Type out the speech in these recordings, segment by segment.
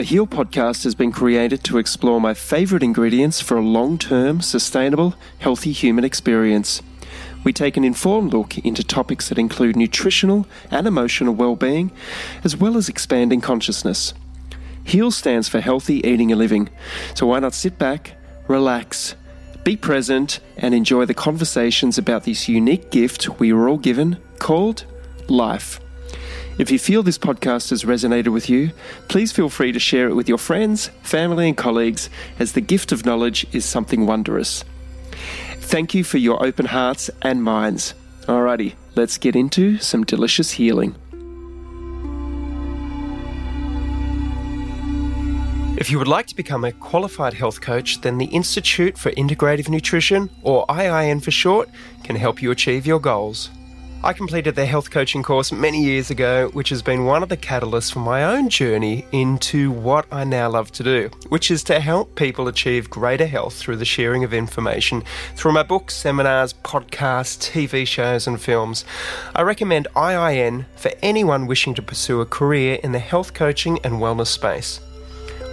The Heal podcast has been created to explore my favorite ingredients for a long term, sustainable, healthy human experience. We take an informed look into topics that include nutritional and emotional well being, as well as expanding consciousness. HEAL stands for Healthy Eating and Living, so why not sit back, relax, be present, and enjoy the conversations about this unique gift we were all given called life. If you feel this podcast has resonated with you, please feel free to share it with your friends, family, and colleagues, as the gift of knowledge is something wondrous. Thank you for your open hearts and minds. Alrighty, let's get into some delicious healing. If you would like to become a qualified health coach, then the Institute for Integrative Nutrition, or IIN for short, can help you achieve your goals. I completed the health coaching course many years ago, which has been one of the catalysts for my own journey into what I now love to do, which is to help people achieve greater health through the sharing of information through my books, seminars, podcasts, TV shows, and films. I recommend IIN for anyone wishing to pursue a career in the health coaching and wellness space.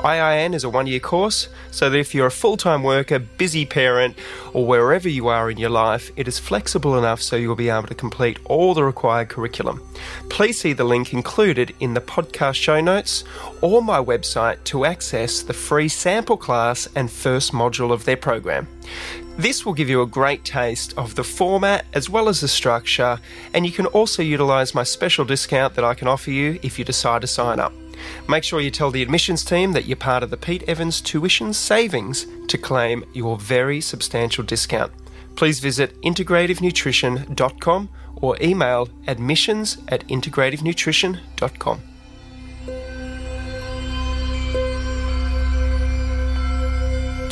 IIN is a one year course, so that if you're a full time worker, busy parent, or wherever you are in your life, it is flexible enough so you'll be able to complete all the required curriculum. Please see the link included in the podcast show notes or my website to access the free sample class and first module of their program. This will give you a great taste of the format as well as the structure, and you can also utilize my special discount that I can offer you if you decide to sign up. Make sure you tell the admissions team that you're part of the Pete Evans Tuition Savings to claim your very substantial discount. Please visit integrativenutrition.com or email admissions at integrativenutrition.com.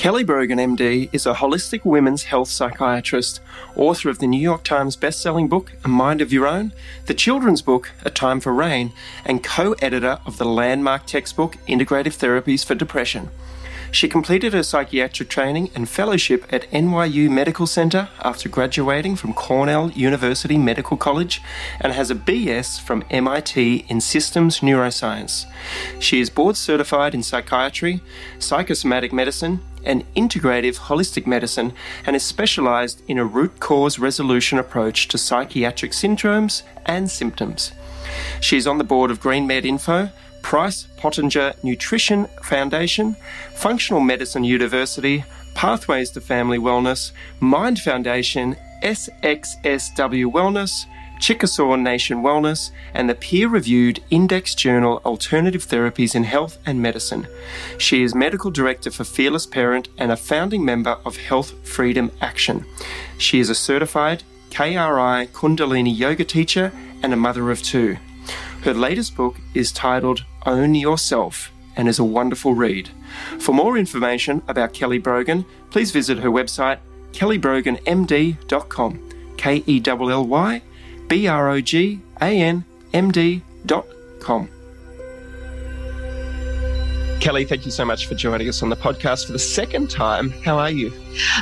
Kelly Brogan, MD, is a holistic women's health psychiatrist, author of the New York Times bestselling book, A Mind of Your Own, the children's book, A Time for Rain, and co editor of the landmark textbook, Integrative Therapies for Depression. She completed her psychiatric training and fellowship at NYU Medical Center after graduating from Cornell University Medical College and has a BS from MIT in Systems Neuroscience. She is board certified in psychiatry, psychosomatic medicine, and integrative holistic medicine and is specialized in a root cause resolution approach to psychiatric syndromes and symptoms. She is on the board of Green Med Info, Price Pottenger Nutrition Foundation, Functional Medicine University, Pathways to Family Wellness, Mind Foundation, SXSW Wellness, Chickasaw Nation Wellness, and the peer reviewed index journal Alternative Therapies in Health and Medicine. She is Medical Director for Fearless Parent and a founding member of Health Freedom Action. She is a certified KRI Kundalini yoga teacher and a mother of two. Her latest book is titled Own Yourself and is a wonderful read. For more information about Kelly Brogan, please visit her website kellybroganmd.com. K E L L Y B R O G A N M D.com. Kelly, thank you so much for joining us on the podcast for the second time. How are you?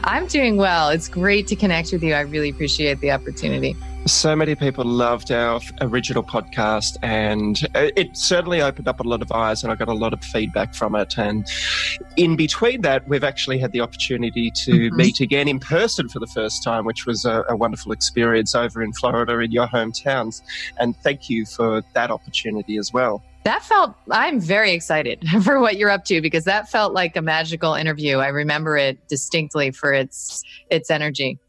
I'm doing well. It's great to connect with you. I really appreciate the opportunity. So many people loved our original podcast, and it certainly opened up a lot of eyes, and I got a lot of feedback from it. And in between that, we've actually had the opportunity to mm-hmm. meet again in person for the first time, which was a, a, wonderful experience over in Florida in your hometowns. And thank you for that opportunity as well. That felt, I'm very excited for what you're up to because that felt like a magical interview. I remember it distinctly for its its energy.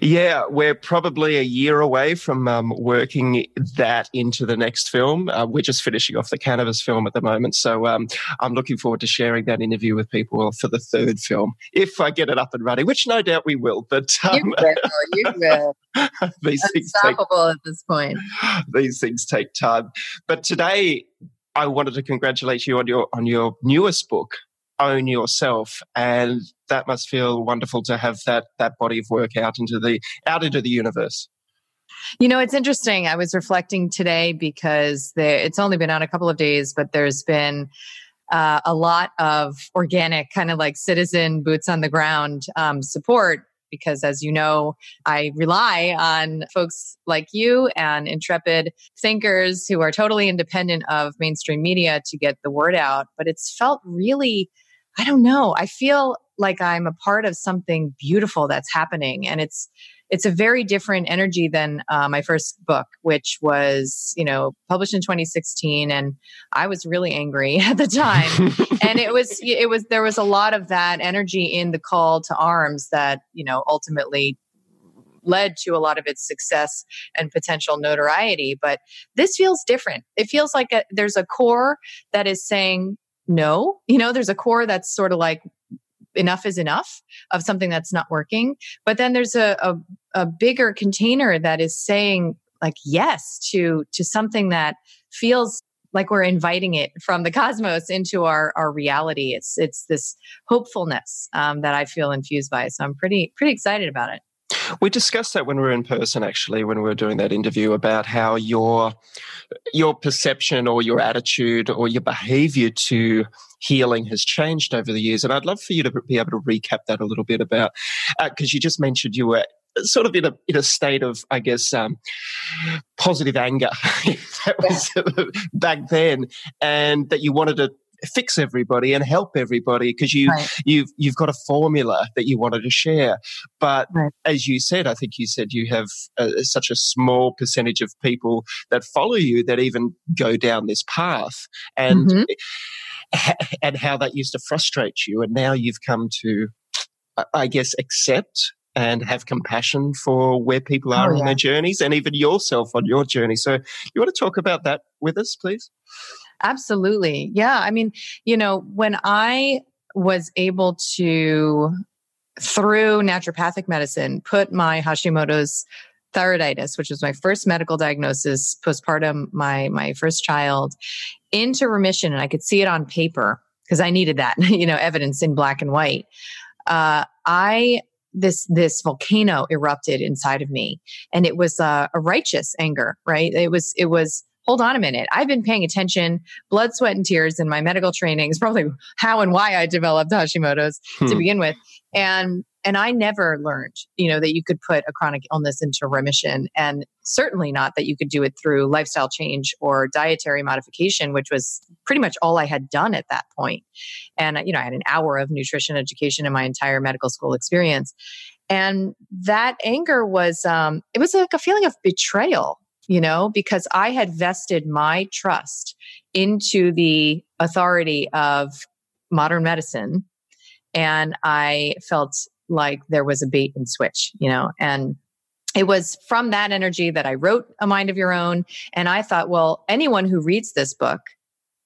Yeah, we're probably a year away from um, working that into the next film. Uh, we're just finishing off the cannabis film at the moment, so um, I'm looking forward to sharing that interview with people for the third film if I get it up and running, which no doubt we will. But um, you will, you will. these things take, at this point. These things take time. But today, I wanted to congratulate you on your on your newest book, own yourself and that must feel wonderful to have that that body of work out into the out into the universe. You know it's interesting. I was reflecting today because there, it's only been out a couple of days but there's been uh, a lot of organic kind of like citizen boots on the ground um, support because as you know, I rely on folks like you and intrepid thinkers who are totally independent of mainstream media to get the word out. But it's felt really, I don't know, I feel like I'm a part of something beautiful that's happening. And it's, it's a very different energy than uh, my first book, which was, you know, published in 2016. And I was really angry at the time. and it was, it was, there was a lot of that energy in the call to arms that, you know, ultimately led to a lot of its success and potential notoriety. But this feels different. It feels like a, there's a core that is saying, no, you know, there's a core that's sort of like, enough is enough of something that's not working. But then there's a, a, a bigger container that is saying like yes to to something that feels like we're inviting it from the cosmos into our our reality. It's it's this hopefulness um, that I feel infused by. So I'm pretty pretty excited about it. We discussed that when we were in person, actually, when we were doing that interview about how your your perception or your attitude or your behavior to healing has changed over the years. And I'd love for you to be able to recap that a little bit about because uh, you just mentioned you were sort of in a in a state of, I guess, um, positive anger that was back then, and that you wanted to fix everybody and help everybody because you right. you've you've got a formula that you wanted to share but right. as you said i think you said you have such a small percentage of people that follow you that even go down this path and mm-hmm. and how that used to frustrate you and now you've come to i guess accept and have compassion for where people are oh, yeah. on their journeys and even yourself on your journey so you want to talk about that with us please Absolutely. Yeah. I mean, you know, when I was able to, through naturopathic medicine, put my Hashimoto's thyroiditis, which was my first medical diagnosis postpartum, my, my first child, into remission, and I could see it on paper because I needed that, you know, evidence in black and white. Uh, I this this volcano erupted inside of me and it was uh, a righteous anger right it was it was hold on a minute. I've been paying attention, blood, sweat, and tears in my medical training is probably how and why I developed Hashimoto's hmm. to begin with. And and I never learned, you know, that you could put a chronic illness into remission and certainly not that you could do it through lifestyle change or dietary modification, which was pretty much all I had done at that point. And, you know, I had an hour of nutrition education in my entire medical school experience. And that anger was, um, it was like a feeling of betrayal you know, because I had vested my trust into the authority of modern medicine. And I felt like there was a bait and switch, you know, and it was from that energy that I wrote A Mind of Your Own. And I thought, well, anyone who reads this book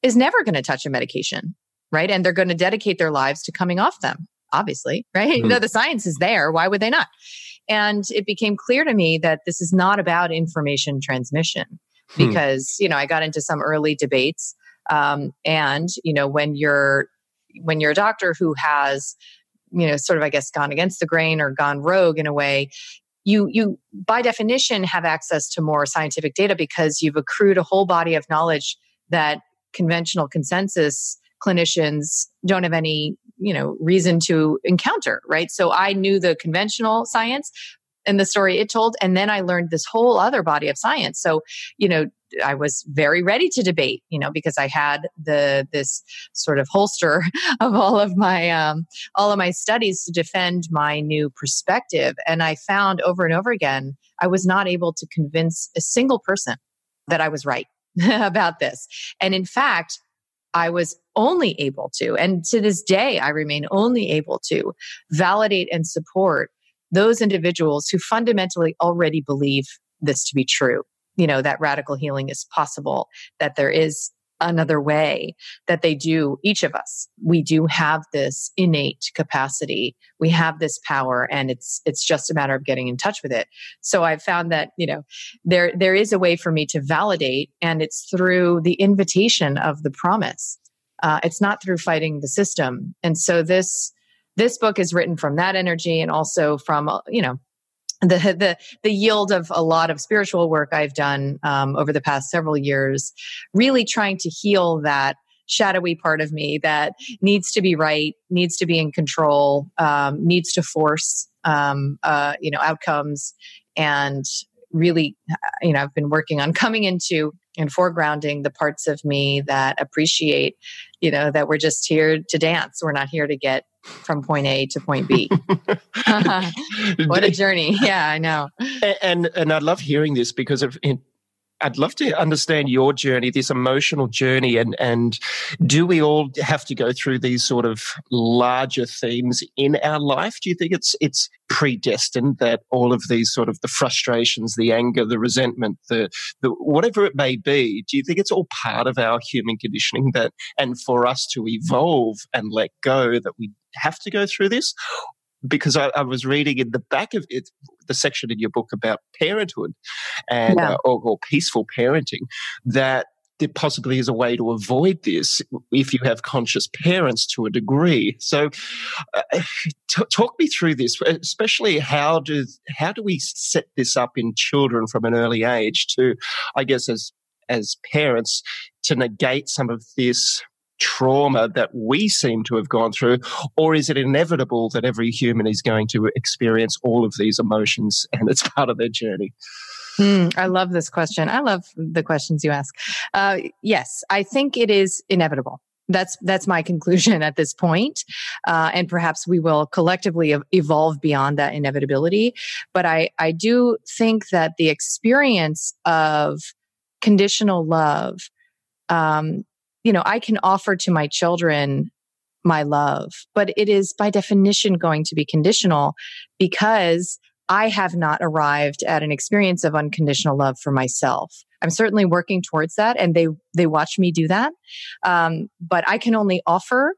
is never going to touch a medication, right? And they're going to dedicate their lives to coming off them, obviously, right? Mm-hmm. You know, the science is there. Why would they not? And it became clear to me that this is not about information transmission hmm. because, hmm. you know, I got into some early debates. Um, and, you know, when you're, when you're a doctor who has, you know, sort of, I guess, gone against the grain or gone rogue in a way, you you by definition have access to more scientific data because you've accrued a whole body of knowledge that conventional consensus clinicians don't have any you know reason to encounter right? So i knew the conventional science and the story it told and then i learned this whole other body of science. So you know i was very ready to debate you know because i had the this sort of holster of all of my um, all of my studies to defend my new perspective. And i found over and over again i was not able to convince a single person that i was right about this. And in fact I was only able to, and to this day, I remain only able to validate and support those individuals who fundamentally already believe this to be true. You know, that radical healing is possible, that there is another way that they do each of us we do have this innate capacity. We have this power and it's it's just a matter of getting in touch with it. So i've found that you know there there is a way for me to validate and it's through the invitation of the promise. Uh, it's not through fighting the system. And so this this book is written from that energy and also from uh, you know the the the yield of a lot of spiritual work I've done um, over the past several years, really trying to heal that shadowy part of me that needs to be right, needs to be in control, um, needs to force um, uh, you know, outcomes. And really, you know, I've been working on coming into and foregrounding the parts of me that appreciate, you know, that we're just here to dance. We're not here to get from point A to point B. what a journey. Yeah, I know. And and I love hearing this because of I'd love to understand your journey, this emotional journey, and and do we all have to go through these sort of larger themes in our life? Do you think it's it's predestined that all of these sort of the frustrations, the anger, the resentment, the the whatever it may be, do you think it's all part of our human conditioning that and for us to evolve and let go that we have to go through this? because I, I, was reading in the back of it, the section in your book about parenthood and yeah. uh, or, or, peaceful parenting, that there possibly is a way to avoid this if you have conscious parents to a degree. So, uh, t- talk me through this, especially how do how do we set this up in children from an early age to, I guess, as as parents, to negate some of this trauma that we seem to have gone through? Or is it inevitable that every human is going to experience all of these emotions and it's part of their journey? Mm, I love this question. I love the questions you ask. Uh, yes, I think it is inevitable. That's that's my conclusion at this point. Uh, and perhaps we will collectively evolve beyond that inevitability. But I I do think that the experience of conditional love um, you know, I can offer to my children my love, but it is by definition going to be conditional because I have not arrived at an experience of unconditional love for myself. I'm certainly working towards that, and they they watch me do that. Um, but I can only offer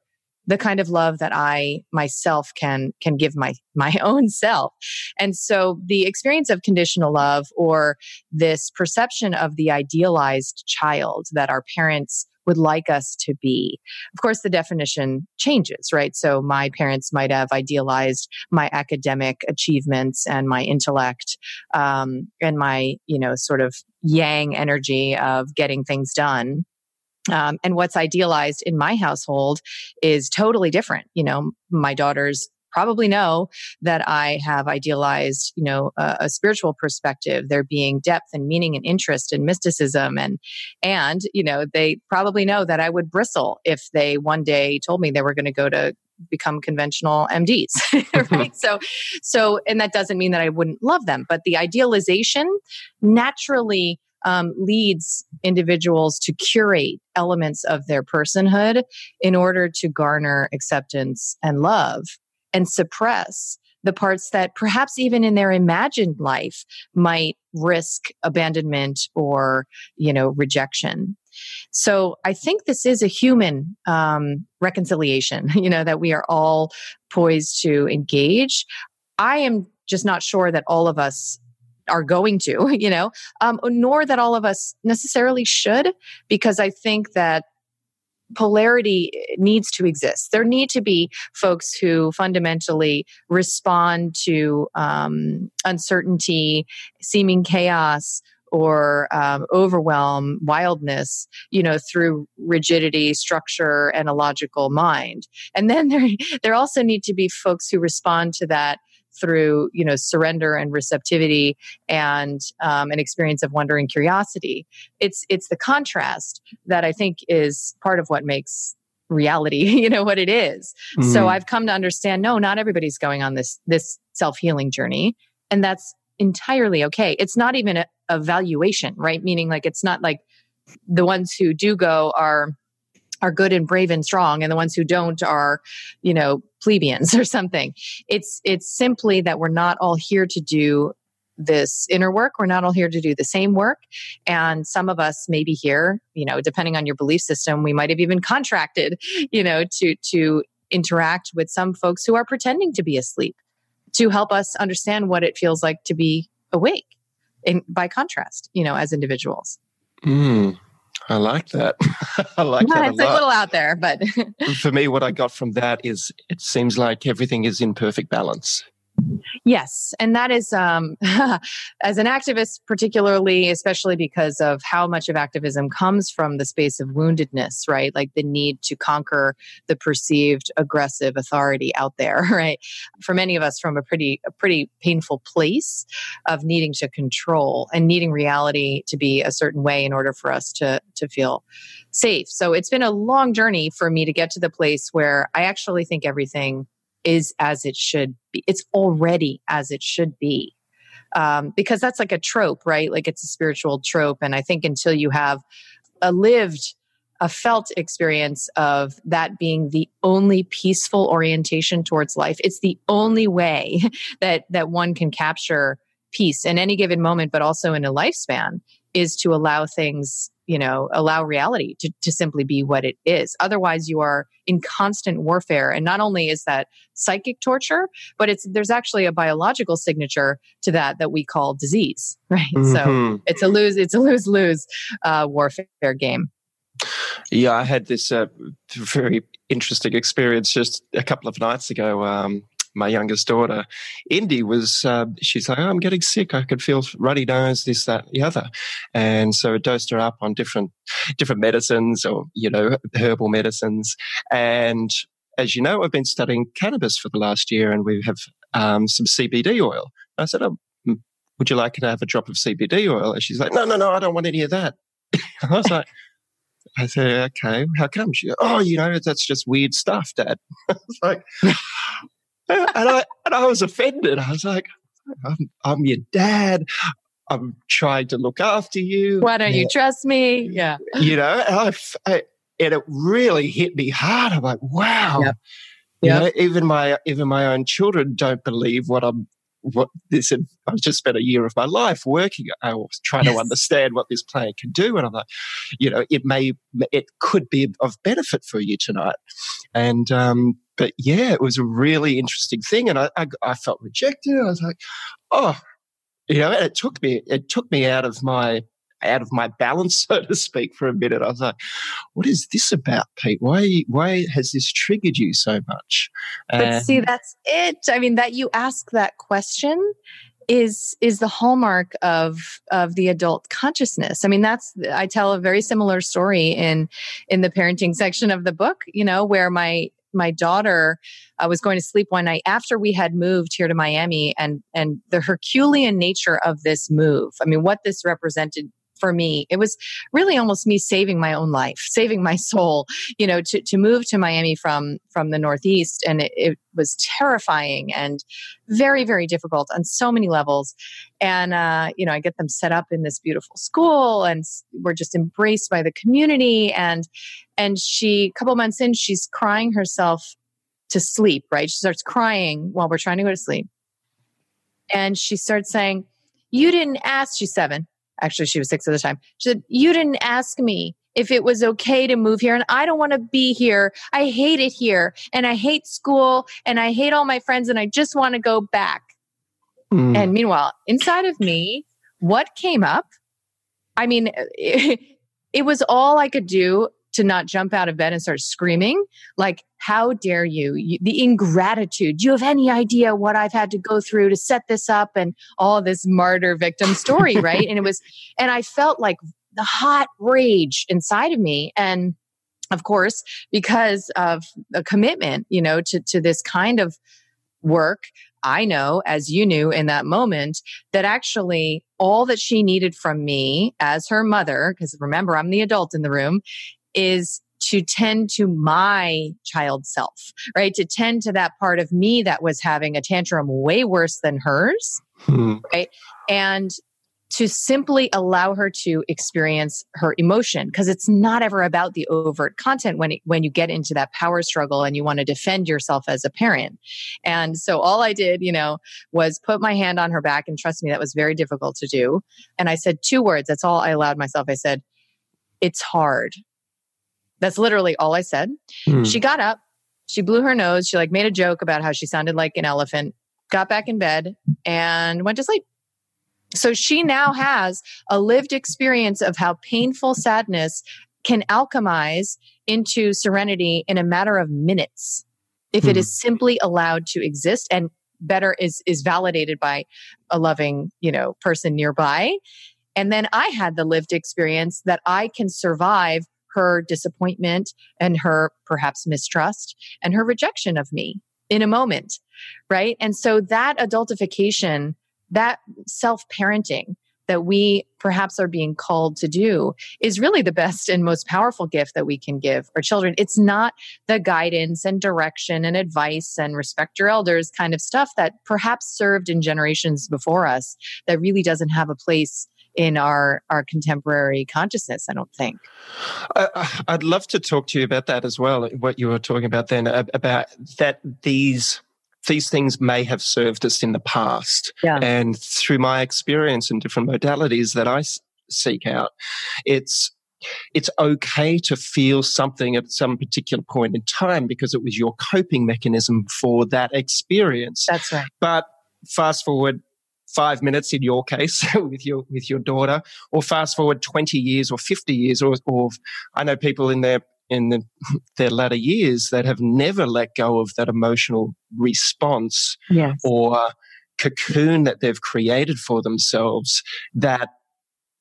the kind of love that I myself can can give my my own self. And so the experience of conditional love or this perception of the idealized child that our parents would like us to be. Of course, the definition changes, right? So my parents might have idealized my academic achievements and my intellect um, and my, you know, sort of yang energy of getting things done. Um, and what's idealized in my household is totally different. You know, my daughter's probably know that I have idealized, you know, a, a, spiritual perspective, there being depth and meaning and interest and mysticism and and you know, they probably know that I would bristle if they one day told me they were going to go to become conventional MDs, right? so, so, and that doesn't mean that I wouldn't love them, but the idealization naturally um, leads individuals to curate elements of their personhood in order to garner acceptance and love and suppress the parts that perhaps even in their imagined life might risk abandonment or you know rejection. So i think this is a human um, reconciliation you know that we are all poised to engage. I am just not sure that all of us are going to you know um, nor that all of us necessarily should because i think that polarity needs to exist. There need to be folks who fundamentally respond to um, uncertainty, seeming chaos, or um, overwhelm, wildness, you know, through rigidity, structure, and a logical mind. And then there, there also need to be folks who respond to that through you know surrender and receptivity and um, an experience of wonder and curiosity. It's it's the contrast that i think is part of what makes reality you know what it is. Mm. so i've come to understand no not everybody's going on this this self-healing journey and that's entirely okay. It's not even a, a valuation right? Meaning like it's not like the ones who do go are are good and brave and strong and the ones who don't are you know plebeians or something. It's it's simply that we're not all here to do this inner work. We're not all here to do the same work. And some of us may be here you know depending on your belief system we might have even contracted you know to to interact with some folks who are pretending to be asleep to help us understand what it feels like to be awake in by contrast you know as individuals. Mm. I like that. I like yeah, that. It's a, a little out there, but for me, what I got from that is it seems like everything is in perfect balance. Yes. And that is, um, as an activist, particularly, especially because of how much of activism comes from the space of woundedness, right? Like the need to conquer the perceived aggressive authority out there, right? For many of us from a pretty, a pretty painful place of needing to control and needing reality to be a certain way in order for us to, to feel safe. So it's been a long journey for me to get to the place where I actually think everything is as it should be. It's already as it should be. Um, because that's like a trope, right? Like it's a spiritual trope. And I think until you have a lived, a felt experience of that being the only peaceful orientation towards life, it's the only way that that one can capture peace in any given moment, but also in a lifespan, is to allow things you know allow reality to, to simply be what it is. Otherwise you are in constant warfare. And not only is that psychic torture but it's there's actually a biological signature to that that we call disease right? Mm-hmm. so it's a lose it's a lose lose uh, warfare game. Yeah i had this uh, very interesting experience just a couple of nights ago um, my youngest daughter, Indy, was uh, she's like, oh, I'm getting sick. I could feel runny nose, this, that, the other, and so I dosed her up on different different medicines or you know herbal medicines. And as you know, I've been studying cannabis for the last year, and we have um, some CBD oil. I said, oh, would you like to have a drop of CBD oil? And she's like, no, no, no, I don't want any of that. I was like. I said, okay, how come? She, oh, you know, that's just weird stuff, Dad. I was like, and I and I was offended. I was like, I'm, I'm your dad. I'm trying to look after you. Why don't you trust me? Yeah. You know, and, I, I, and it really hit me hard. I'm like, wow. Yep. You know, even my even my own children don't believe what I'm what this I've just spent a year of my life working I was trying yes. to understand what this plan can do and I'm like you know it may it could be of benefit for you tonight and um but yeah, it was a really interesting thing, and I, I, I felt rejected. I was like, oh, you know, and it took me it took me out of my out of my balance, so to speak, for a minute. I was like, "What is this about, Pete? Why why has this triggered you so much?" But see, that's it. I mean, that you ask that question is is the hallmark of of the adult consciousness i mean that's i tell a very similar story in in the parenting section of the book you know where my my daughter uh, was going to sleep one night after we had moved here to Miami and and the Herculean nature of this move. I mean, what this represented for me it was really almost me saving my own life saving my soul you know to, to move to miami from from the northeast. And it, it was terrifying and very very difficult on so many levels. And uh, you know i get them set up in this beautiful school and we're just embraced by the community. And and she a couple months in she's crying herself to sleep right? She starts crying while we're trying to go to sleep. And she starts saying you didn't ask she's seven actually she was six at the time. She said you didn't ask me if it was okay to move here and i don't want to be here. I hate it here and i hate school and i hate all my friends and i just want to go back. Mm. and meanwhile inside of me what came up? I mean it, it was all i could do to not jump out of bed and start screaming. Like how dare you? you the ingratitude. Do you have any idea what i've had to go through to set this up and all this martyr victim story right? And it was and i felt like the hot rage inside of me. And of course because of a commitment you know to to this kind of work I know, as you knew in that moment, that actually all that she needed from me as her mother, because remember, I'm the adult in the room, is to tend to my child self, right? To tend to that part of me that was having a tantrum way worse than hers, hmm. right? And to simply allow her to experience her emotion because it's not ever about the overt content when it, when you get into that power struggle and you want to defend yourself as a parent. And so all I did, you know, was put my hand on her back and trust me that was very difficult to do. And I said two words, that's all I allowed myself. I said it's hard. That's literally all I said. Mm. She got up, she blew her nose, she like made a joke about how she sounded like an elephant, got back in bed and went to sleep. So she now has a lived experience of how painful sadness can alchemize into serenity in a matter of minutes if it hmm. is simply allowed to exist and better is is validated by a loving you know person nearby and then i had the lived experience that i can survive her disappointment and her perhaps mistrust and her rejection of me in a moment right and so that adultification that self parenting that we perhaps are being called to do is really the best and most powerful gift that we can give our children. It's not the guidance and direction and advice and respect your elders kind of stuff that perhaps served in generations before us that really doesn't have a place in our our contemporary consciousness i don't think i'd love to talk to you about that as well what you were talking about then about that these these things may have served us in the past. Yeah. And through my experience in different modalities that I s- seek out, it's it's okay to feel something at some particular point in time because it was your coping mechanism for that experience. That's right. But fast forward five minutes in your case with your with your daughter, or fast forward twenty years or fifty years, or, or I know people in their in the, their latter years that have never let go of that emotional response yes. or cocoon that they've created for themselves that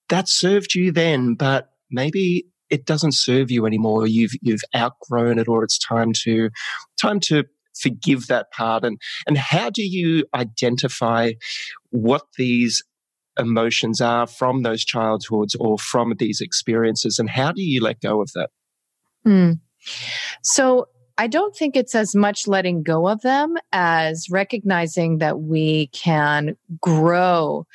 that served you then but maybe it doesn't serve you anymore you've you've outgrown it or it's time to time to forgive that part and and how do you identify what these emotions are from those childhoods or from these experiences and how do you let go of that Mm. So I don't think it's as much letting go of them as recognizing that we can grow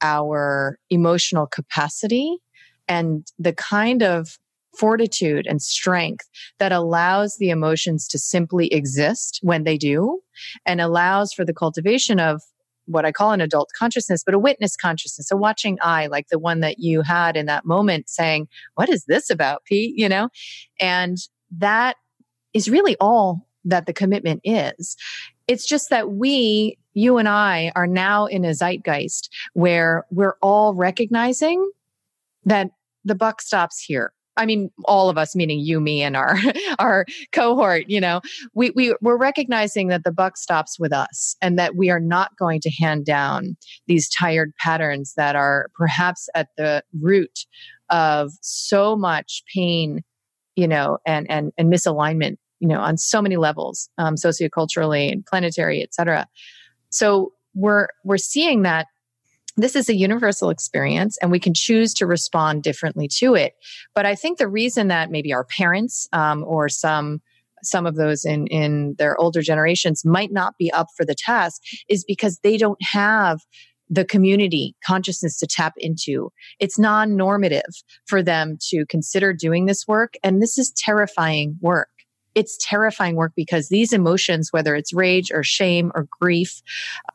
our emotional capacity and the kind of fortitude and strength that allows the emotions to simply exist when they do and allows for the cultivation of what I call an adult consciousness, but a witness consciousness, a watching eye, like the one that you had in that moment saying, What is this about, Pete? You know? And that is really all that the commitment is. It's just that we, you and I, are now in a zeitgeist where we're all recognizing that the buck stops here. I mean, all of us, meaning you, me, and our our cohort, you know, we, we we're recognizing that the buck stops with us and that we are not going to hand down these tired patterns that are perhaps at the root of so much pain, you know, and and and misalignment, you know, on so many levels, um, socioculturally and planetary, et cetera. So we're we're seeing that this is a universal experience and we can choose to respond differently to it but i think the reason that maybe our parents um, or some some of those in in their older generations might not be up for the task is because they don't have the community consciousness to tap into. It's non normative for them to consider doing this work. And this is terrifying work. It's terrifying work because these emotions, whether it's rage or shame or grief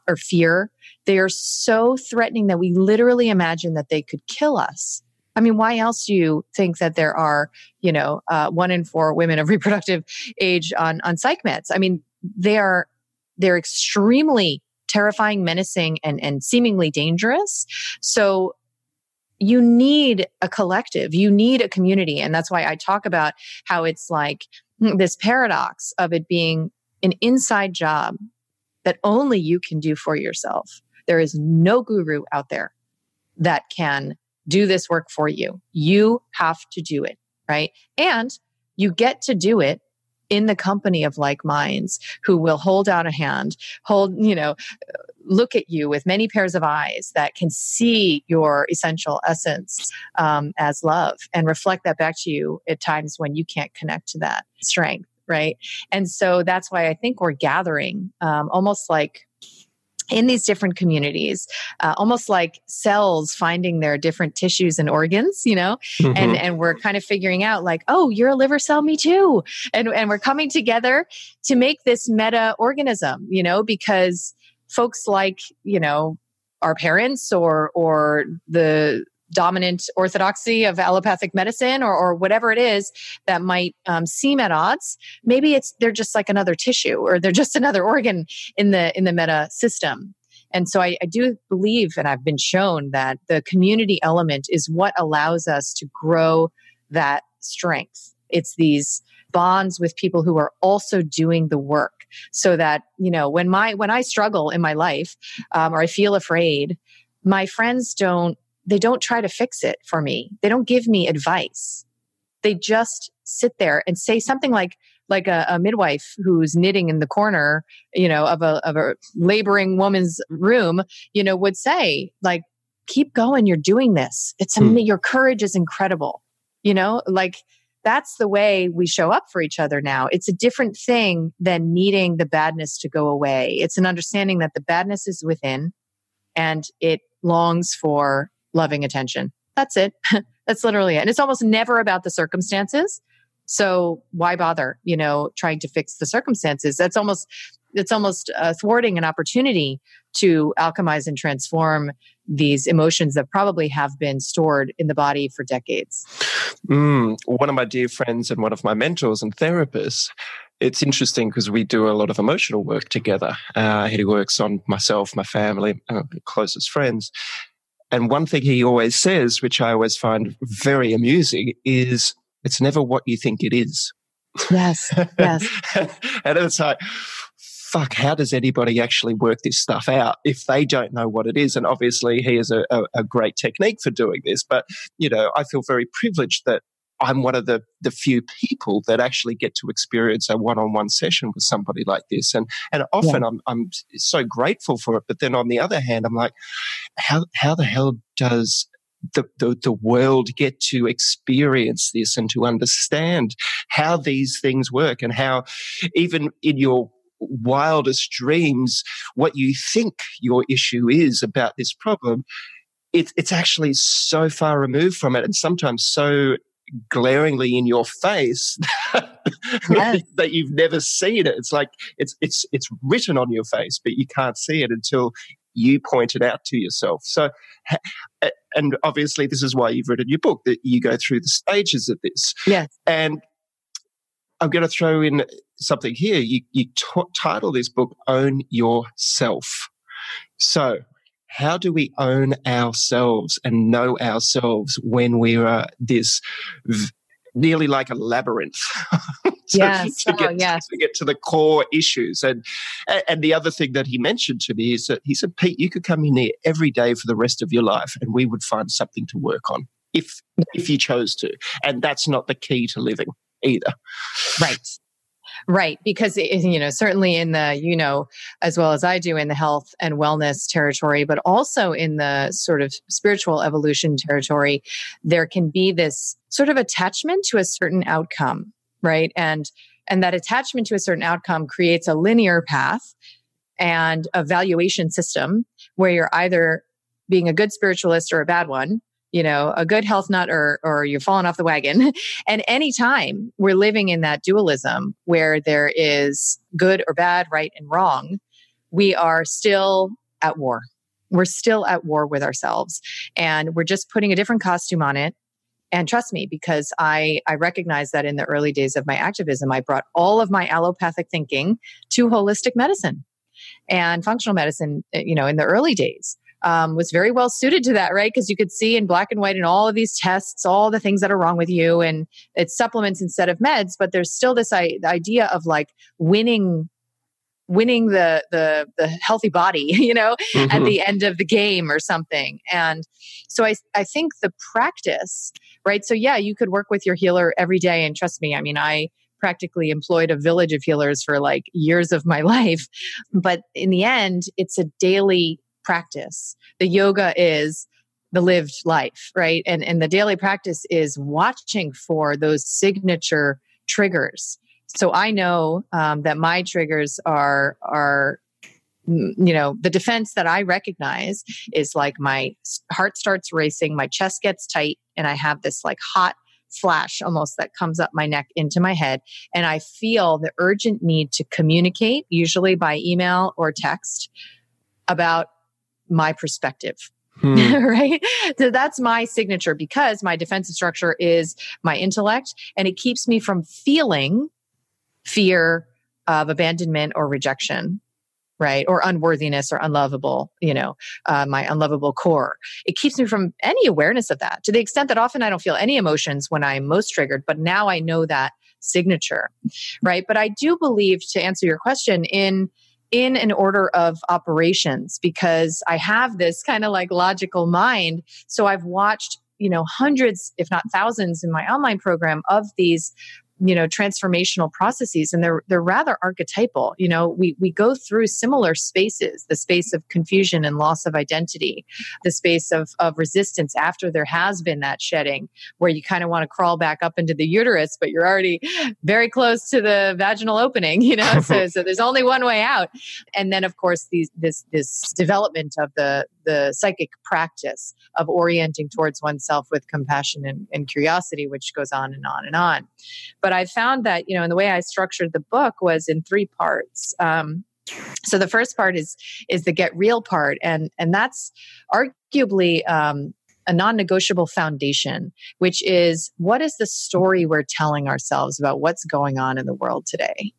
or fear, they are so threatening that we literally imagine that they could kill us. I mean, why else do you think that there are, you know, uh, one in four women of reproductive age on on psych meds? I mean, they are they're extremely terrifying, menacing, and and seemingly dangerous. So you need a collective, you need a community, and that's why I talk about how it's like this paradox of it being an inside job that only you can do for yourself there is no guru out there that can do this work for you. You have to do it, right? And you get to do it in the company of like minds who will hold out a hand, hold, you know, look at you with many pairs of eyes that can see your essential essence um, as love and reflect that back to you at times when you can't connect to that strength, right? And so that's why I think we're gathering um, almost like in these different communities, uh, almost like cells finding their different tissues and organs, you know, mm-hmm. and and we're kind of figuring out like, oh, you're a liver cell, me too, and and we're coming together to make this meta organism, you know, because folks like you know our parents or or the dominant orthodoxy of allopathic medicine or, or whatever it is that might um, seem at odds maybe it's they're just like another tissue or they're just another organ in the in the meta system. And so I, I do believe and i've been shown that the community element is what allows us to grow that strength. It's these bonds with people who are also doing the work so that you know when my when i struggle in my life um, or i feel afraid my friends don't they don't try to fix it for me they don't give me advice they just sit there and say something like like a, a, midwife who's knitting in the corner, you know, of a of a laboring woman's room, you know, would say like, "Keep going, you're doing this. It's hmm. your courage is incredible." You know, like that's the way we show up for each other now. It's a different thing than needing the badness to go away. It's an understanding that the badness is within and it longs for loving attention. That's it. That's literally it. And it's almost never about the circumstances. So why bother, you know, trying to fix the circumstances? That's almost it's almost uh, thwarting an opportunity to alchemize and transform these emotions that probably have been stored in the body for decades. Mm, one of my dear friends and one of my mentors and therapists it's interesting because we do a lot of emotional work together. Uh, he works on myself, my family, uh, closest friends. And one thing he always says, which I always find very amusing, is it's never what you think it is. Yes. Yes. and it's like, fuck, how does anybody actually work this stuff out if they don't know what it is? And obviously, he has a, a, a great technique for doing this. But, you know, I feel very privileged that I'm one of the, the few people that actually get to experience a one-on-one session with somebody like this. And, and often yeah. I'm, I'm so grateful for it. But then on the other hand, I'm like, how, how the hell does the, the, the world get to experience this and to understand how these things work and how even in your wildest dreams, what you think your issue is about this problem, it, it's actually so far removed from it and sometimes so glaringly in your face yes. that you've never seen it. It's like it's it's it's written on your face, but you can't see it until you point it out to yourself. So, and obviously, this is why you've written your book that you go through the stages of this. Yes. And I'm going to throw in something here. You, you t- title this book "Own Yourself." So, how do we own ourselves and know ourselves when we are this v- nearly like a labyrinth? To, yes. to, get, oh, yes. to get to the core issues. And and the other thing that he mentioned to me is that he said pete you could come in here every day for the rest of your life and we would find something to work on if if you chose to. And that's not the key to living either. Right Right. Because, you know, certainly in the, you know, as well as I do in the health and wellness territory, but also in the sort of spiritual evolution territory, there can be this sort of attachment to a certain outcome. Right. And, and that attachment to a certain outcome creates a linear path and a valuation system where you're either being a good spiritualist or a bad one you know, a good health nut or, or you're falling off the wagon. and anytime we're living in that dualism where there is good or bad, right and wrong, we are still at war. We're still at war with ourselves and we're just putting a different costume on it. And trust me, because I, I recognize that in the early days of my activism, I brought all of my allopathic thinking to holistic medicine and functional medicine, eh, you know, in the early days um, was very well suited to that, right? Because you could see in black and white in all of these tests all the things that are wrong with you, and it's supplements instead of meds. But there's still this I- idea of like winning winning the the the healthy body you know mm-hmm. at the end of the game or something and so i i think the practice right so yeah you could work with your healer every day and trust me i mean i practically employed a village of healers for like years of my life but in the end it's a daily practice. The yoga is the lived life, right? And and the daily practice is watching for those signature triggers. So I know um, that my triggers are are mm, you know the defense that I recognize is like my heart starts racing, my chest gets tight, and I have this like hot flash almost that comes up my neck into my head. And I feel the urgent need to communicate, usually by email or text, about my perspective. Hmm. right? So that's my signature because my defensive structure is my intellect and it keeps me from feeling fear of abandonment or rejection. right? Or unworthiness or unlovable, you know, uh, my unlovable core. It keeps me from any awareness of that to the extent that often I don't feel any emotions when I'm most triggered, but now I know that signature, right? But I do believe to answer your question in in an order of operations because I have this kind of like logical mind. So I've watched you know hundreds if not thousands in my online program of these you know transformational processes and they're they're rather archetypal. You know we we go through similar spaces the space of confusion and loss of identity the space of of resistance after there has been that shedding where you kind of want to crawl back up into the uterus but you're already very close to the vaginal opening you know? So so there's only one way out. And then of course these this this development of the the psychic practice of orienting towards oneself with compassion and, and curiosity which goes on and on and on. But I found that, you know, and the way I structured the book was in three parts. Um, so the first part is is the get real part, and and that's arguably um, a non-negotiable foundation, which is what is the story we're telling ourselves about what's going on in the world today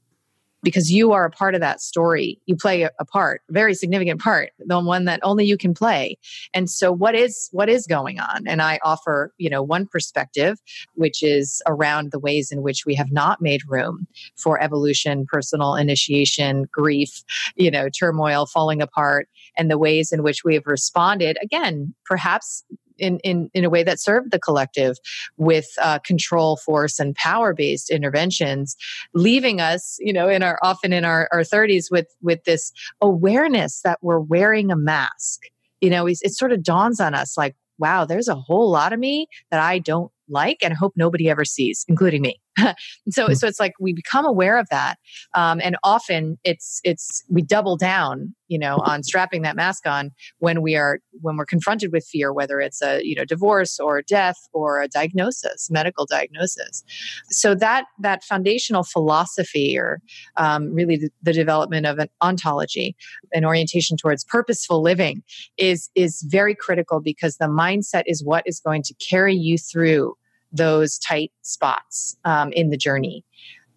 because you are a part of that story. You play a, part, very significant part, the one that only you can play. And so what is what is going on? And I offer, you know, one perspective which is around the ways in which we have not made room for evolution, personal initiation, grief, you know, turmoil, falling apart, and the ways in which we have responded again, perhaps in, in, in a way that served the collective with uh, control, force, and power based interventions, leaving us, you know, in our often in our, our 30s with with this awareness that we're wearing a mask. You know, it sort of dawns on us like, wow, there's a whole lot of me that I don't like and hope nobody ever sees, including me. so, mm. so it's like we become aware of that, um, and often it's it's we double down, you know, on strapping that mask on when we are when we're confronted with fear, whether it's a you know divorce or death or a diagnosis, medical diagnosis. So that that foundational philosophy, or um, really the, the development of an ontology, an orientation towards purposeful living, is is very critical because the mindset is what is going to carry you through those tight spots um, in the journey.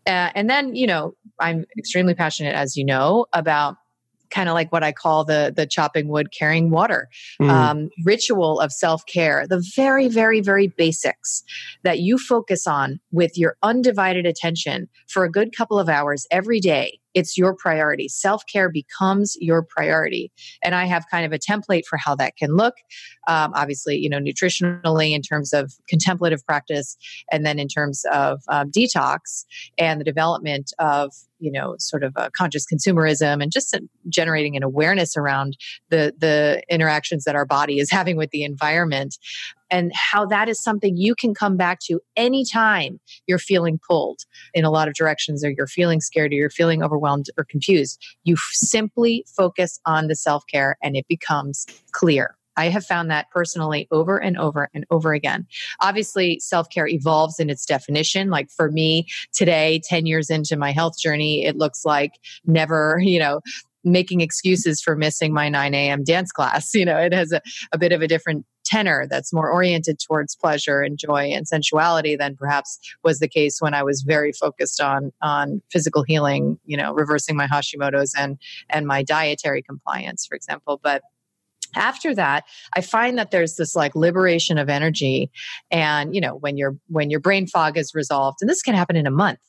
Uh, and then, you know, I'm extremely passionate, as you know, about kind of like what I call the the chopping wood, carrying water mm. um, ritual of self care. The very, very, very basics that you focus on with your undivided attention for a good couple of hours every day it's your priority. Self care becomes your priority. And I have kind of a template for how that can look. Um, obviously, you know, nutritionally in terms of contemplative practice, and then in terms of um, detox and the development of, you know, sort of conscious consumerism and just generating an awareness around the the interactions that our body is having with the environment and how that is something you can come back to anytime you're feeling pulled in a lot of directions or you're feeling scared or you're feeling overwhelmed or confused. You f- simply focus on the self care and it becomes clear. I have found that personally over and over and over again. Obviously, self care evolves in its definition. Like for me today, 10 years into my health journey, it looks like never, you know, making excuses for missing my 9 a.m. dance class. You know, it has a, a bit of a different tenor that's more oriented towards pleasure and joy and sensuality than perhaps was the case when I was very focused on on physical healing, you know, reversing my Hashimoto's and and my dietary compliance, for example. But after that i find that there's this like liberation of energy and you know when your when your brain fog is resolved and this can happen in a month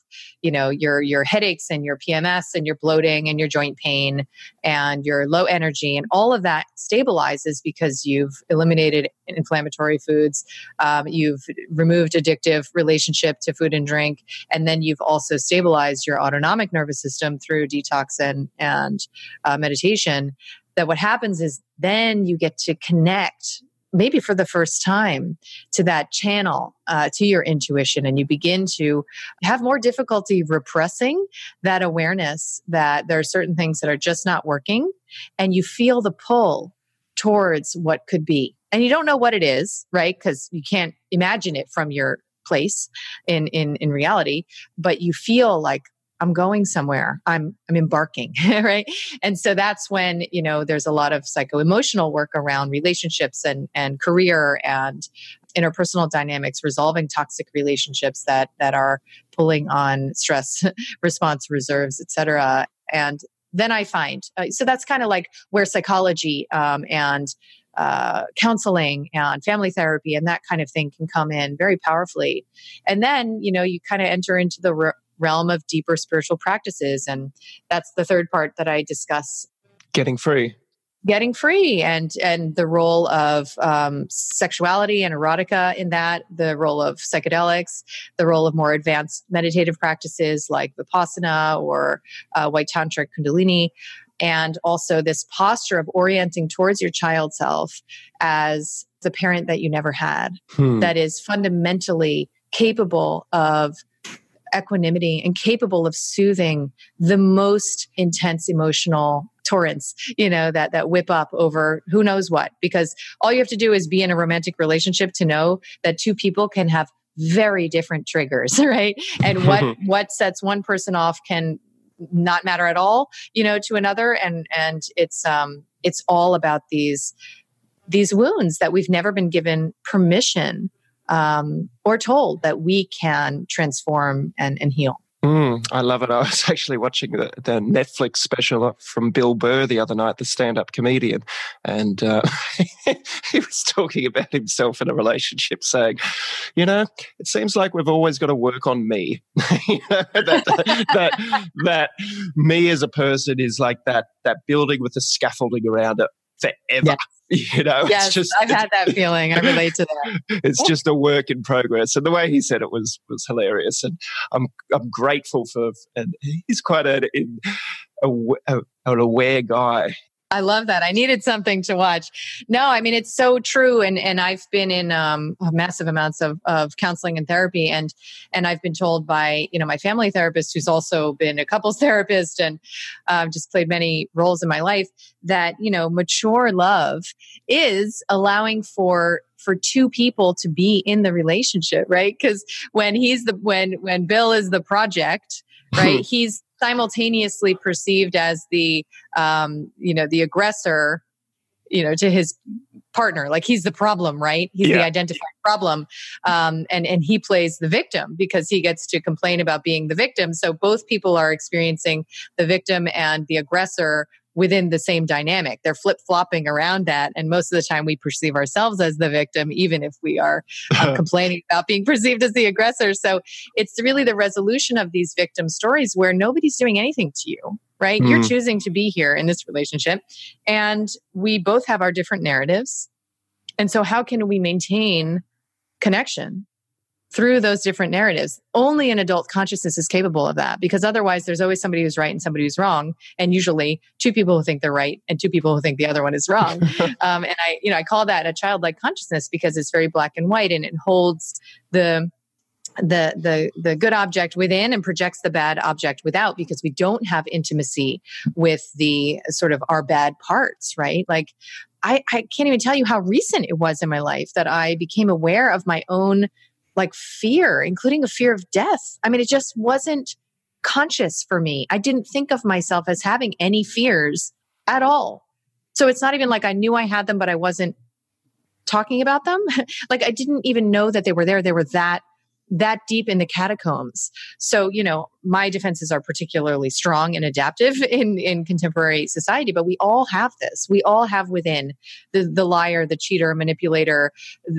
you know your your headaches and your pms and your bloating and your joint pain and your low energy and all of that stabilizes because you've eliminated inflammatory foods um, you've removed addictive relationship to food and drink and then you've also stabilized your autonomic nervous system through detox and and uh, meditation that what happens is then you get to connect maybe for the first time to that channel uh, to your intuition and you begin to have more difficulty repressing that awareness that there are certain things that are just not working and you feel the pull towards what could be. And you don't know what it is right? Because you can't imagine it from your place in in in reality but you feel like I'm going somewhere. I'm I'm embarking, right? And so that's when, you know, there's a lot of psycho-emotional work around relationships and and career and interpersonal dynamics, resolving toxic relationships that that are pulling on stress response reserves, et cetera. And then I find. Uh, so that's kind of like where psychology um, and uh, counseling and family therapy and that kind of thing can come in very powerfully. And then, you know, you kind of enter into the realm of deeper spiritual practices. And that's the third part that I discuss. Getting free getting free and and the role of um, sexuality and erotica in that the role of psychedelics the role of more advanced meditative practices like vipassana or uh, white tantric kundalini and also this posture of orienting towards your child self as the parent that you never had hmm. that is fundamentally capable of equanimity and capable of soothing the most intense emotional torrents you know that that whip up over who knows what. Because all you have to do is be in a romantic relationship to know that two people can have very different triggers right? And what what sets one person off can not matter at all you know to another. And and it's um it's all about these these wounds that we've never been given permission um, or told that we can transform and, and heal Mm, I love it. I was actually watching the, the, Netflix special from Bill Burr the other night, the stand up comedian, and uh, he was talking about himself in a relationship, saying, You know, it seems like we've always got to work on me. that, that, that, me as a person is like that, that building with the scaffolding around it forever. You know, yes, it's just, I've had that feeling. I relate to that. it's just a work in progress. And the way he said it was was hilarious. And I'm I'm grateful for. And he's quite a, a, a an aware guy. I love that. I needed something to watch. No, I mean it's so true, and and I've been in um, massive amounts of of counseling and therapy, and and I've been told by you know my family therapist, who's also been a couples therapist, and um, just played many roles in my life, that you know mature love is allowing for for two people to be in the relationship, right? Because when he's the when when Bill is the project, right? he's simultaneously perceived as the um, you know the aggressor you know to his partner. Like he's the problem right? He's yeah. the identified problem. Um, and and he plays the victim because he gets to complain about being the victim. So both people are experiencing the victim and the aggressor within the same dynamic. They're flip flopping around that. And most of the time we perceive ourselves as the victim, even if we are uh, complaining about being perceived as the aggressor. So it's really the resolution of these victim stories where nobody's doing anything to you. Right? Mm. You're choosing to be here in this relationship. And we both have our different narratives. And so, how can we maintain connection through those different narratives. Only an adult consciousness is capable of that because otherwise there's always somebody who's right and somebody who's wrong. And usually two people who think they're right and two people who think the other one is wrong. um, and I, you know, I call that a childlike consciousness because it's very black and white and it holds the the the the good object within and projects the bad object without because we don't have intimacy with the sort of our bad parts right like I, I can't even tell you how recent it was in my life that I became aware of my own like fear, including a fear of death. I mean, it just wasn't conscious for me. I didn't think of myself as having any fears at all. So it's not even like I knew I had them, but I wasn't talking about them. like I didn't even know that they were there. They were that that deep in the catacombs. So, you know, my defenses are particularly strong and adaptive in, in contemporary society, but we all have this. We all have within the, the liar, the cheater, manipulator,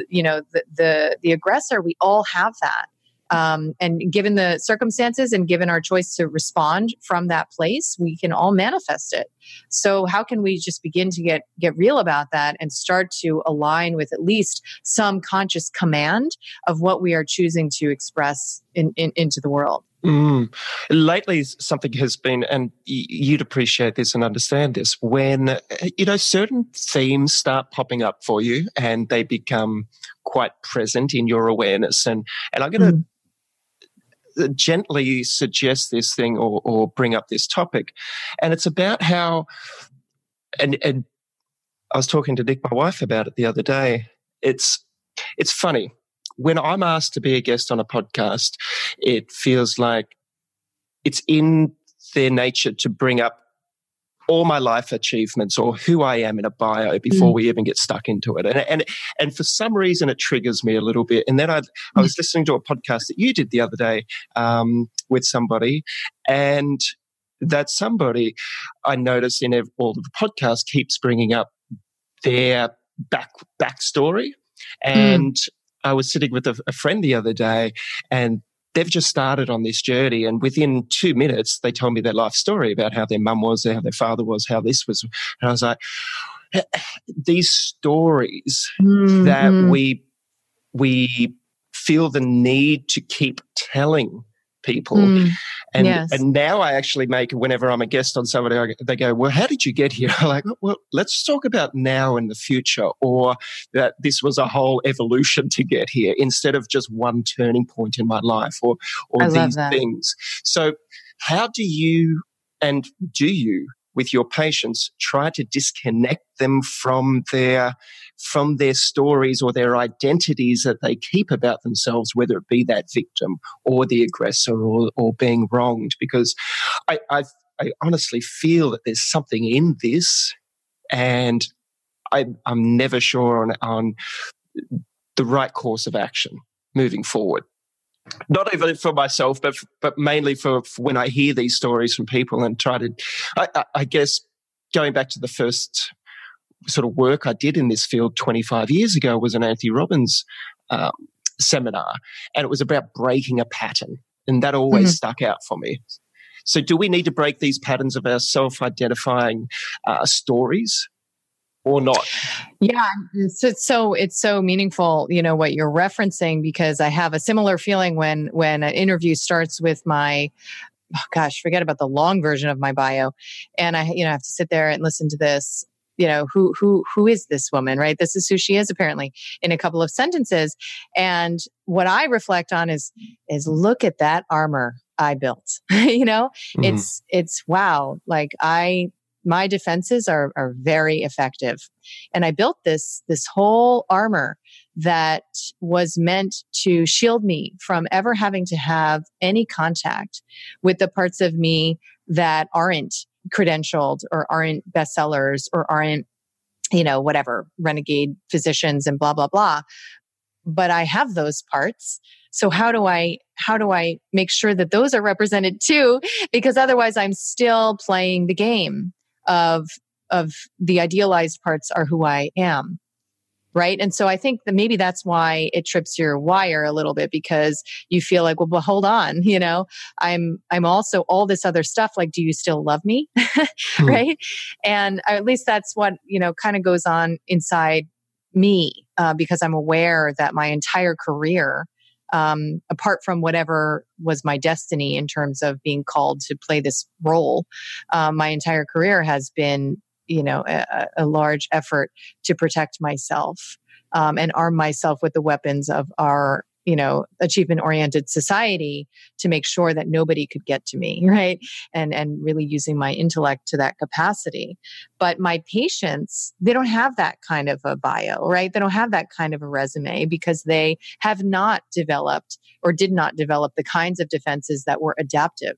you know, the, the, the aggressor. We all have that. Um, and given the circumstances and given our choice to respond from that place, we can all manifest it. So how can we just begin to get get real about that and start to align with at least some conscious command of what we are choosing to express in, in into the world? Mm. Lately, something has been, and you'd appreciate this and understand this, when, you know, certain themes start popping up for you and they become quite present in your awareness. And, and I'm going to mm gently suggest this thing or, or bring up this topic. And it's about how, and, and I was talking to Nick, my wife, about it the other day. It's, it's funny. When I'm asked to be a guest on a podcast, it feels like it's in their nature to bring up all my life achievements or who I am in a bio before mm. we even get stuck into it. And, and, and for some reason, it triggers me a little bit. And then I, I was listening to a podcast that you did the other day um, with somebody, and that somebody I noticed in all of the podcasts keeps bringing up their back backstory. Hmm. And mm. I was sitting with a, a friend the other day and they've just started on this journey and within two minutes they told me their life story about how their mum was how their father was how this was and i was like these stories mm-hmm. that we we feel the need to keep telling people. Mm, and yes. and now I actually make whenever I'm a guest on somebody, I, they go, "Well, how did you get here?" I'm like, "Well, let's talk about now and the future, or that this was a whole evolution to get here, instead of just one turning point in my life, or or these things." So, how do you and do you with your patients try to disconnect them from their from their stories or their identities that they keep about themselves whether it be that victim or the aggressor or, or being wronged. Because I, I, I honestly feel that there's something in this and I, i'm never sure on, on the right course of action moving forward not even for myself, but but mainly for, for, when I hear these stories from people and try to, I, I, guess, going back to the first sort of work I did in this field 25 years ago was an Anthony Robbins um, seminar, and it was about breaking a pattern, and that always mm-hmm. stuck out for me. So, do we need to break these patterns of our self-identifying uh, stories or not. Yeah, it's, it's, so it's so meaningful, you know, what you're referencing because I have a similar feeling when when an interview starts with my oh gosh, forget about the long version of my bio and I you know have to sit there and listen to this you know who who who is this woman right this is who she is apparently in a couple of sentences and what i reflect on is is look at that armor i built you know mm-hmm. it's it's wow like i my defenses are, are very effective. And I built this, this whole armor that was meant to shield me from ever having to have any contact with the parts of me that aren't credentialed or aren't bestsellers or aren't, you know, whatever, renegade physicians and blah, blah, blah. But I have those parts. So how do I, how do I make sure that those are represented too? Because otherwise I'm still playing the game of of the idealized parts are who I am. Right. And so I think that maybe that's why it trips your wire a little bit because you feel like, well, well hold on, you know, I'm, I'm also all this other stuff. Like, do you still love me? hmm. Right. And at least that's what, you know, kind of goes on inside me uh, because I'm aware that my entire career um, apart from whatever was my destiny in terms of being called to play this role, um, my entire career has been, you know, a, a large effort to protect myself um, and arm myself with the weapons of our you know achievement oriented society to make sure that nobody could get to me right? And and really using my intellect to that capacity. But my patients they don't have that kind of a bio right? They don't have that kind of a resume because they have not developed or did not develop the kinds of defenses that were adaptive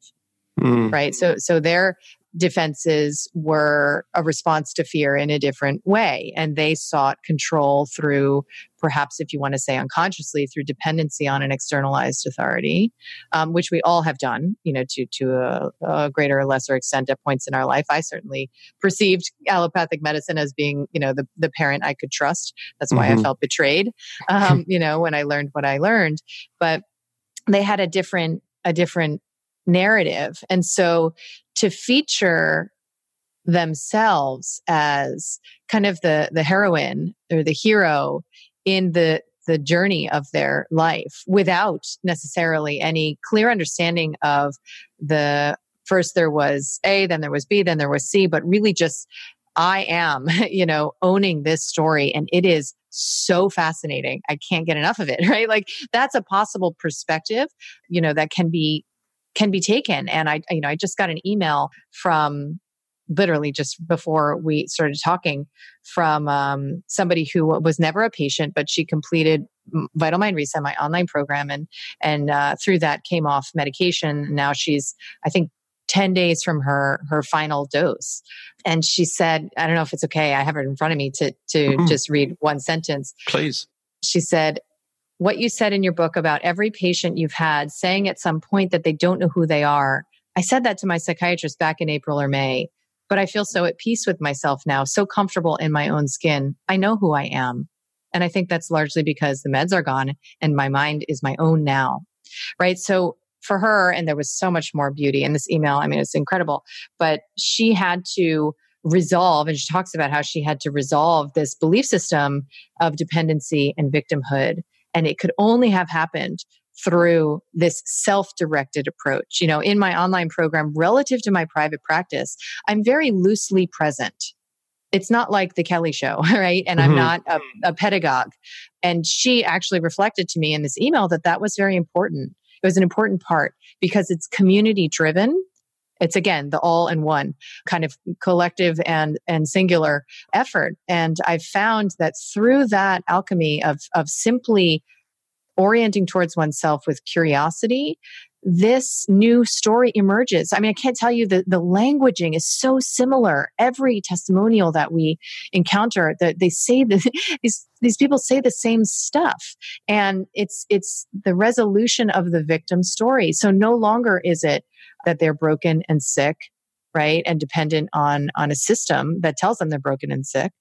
mm. right? So so they're defenses were a response to fear in a different way. And they sought control through, perhaps, if you want to say unconsciously, through dependency on an externalized authority, um, which we all have done, you know, to, to a, a, greater or lesser extent at points in our life. I certainly perceived allopathic medicine as being, you know, the, the parent I could trust. That's why mm-hmm. I felt betrayed, um, you know, when I learned what I learned. But they had a different, a different narrative. And so to feature themselves as kind of the the heroine or the hero in the the journey of their life without necessarily any clear understanding of the first there was A, then there was B, then there was C, but really just I am, you know, owning this story and it is so fascinating. I can't get enough of it, right? Like that's a possible perspective, you know, that can be can be taken. And I, you know, I just got an email from literally just before we started talking from um, somebody who was never a patient, but she completed Vital Mind Reset, my online program, and and uh, through that came off medication. Now she's, I think, 10 days from her her final dose and she said i don't know if it's okay i have it in front of me to to mm-hmm. just read one sentence please she said what you said in your book about every patient you've had saying at some point that they don't know who they are I said that to my psychiatrist back in April or May, but I feel so at peace with myself now, so comfortable in my own skin. I know who I am. And I think that's largely because the meds are gone and my mind is my own now. Right. So for her, and there was so much more beauty in this email. I mean, it's incredible, but she had to resolve, and she talks about how she had to resolve this belief system of dependency and victimhood. And it could only have happened through this self-directed approach. You know, in my online program relative to my private practice, I'm very loosely present. It's not like the Kelly show, right? And mm-hmm. I'm not a, a pedagogue. And she actually reflected to me in this email that that was very important. It was an important part because it's community driven it's again the all in one kind of collective and and singular effort and i've found that through that alchemy of of simply orienting towards oneself with curiosity this new story emerges. I mean, I can't tell you that the languaging is so similar. Every testimonial that we encounter, that they say that these these people say the same stuff, and it's it's the resolution of the victim story. So no longer is it that they're broken and sick, right, and dependent on on a system that tells them they're broken and sick,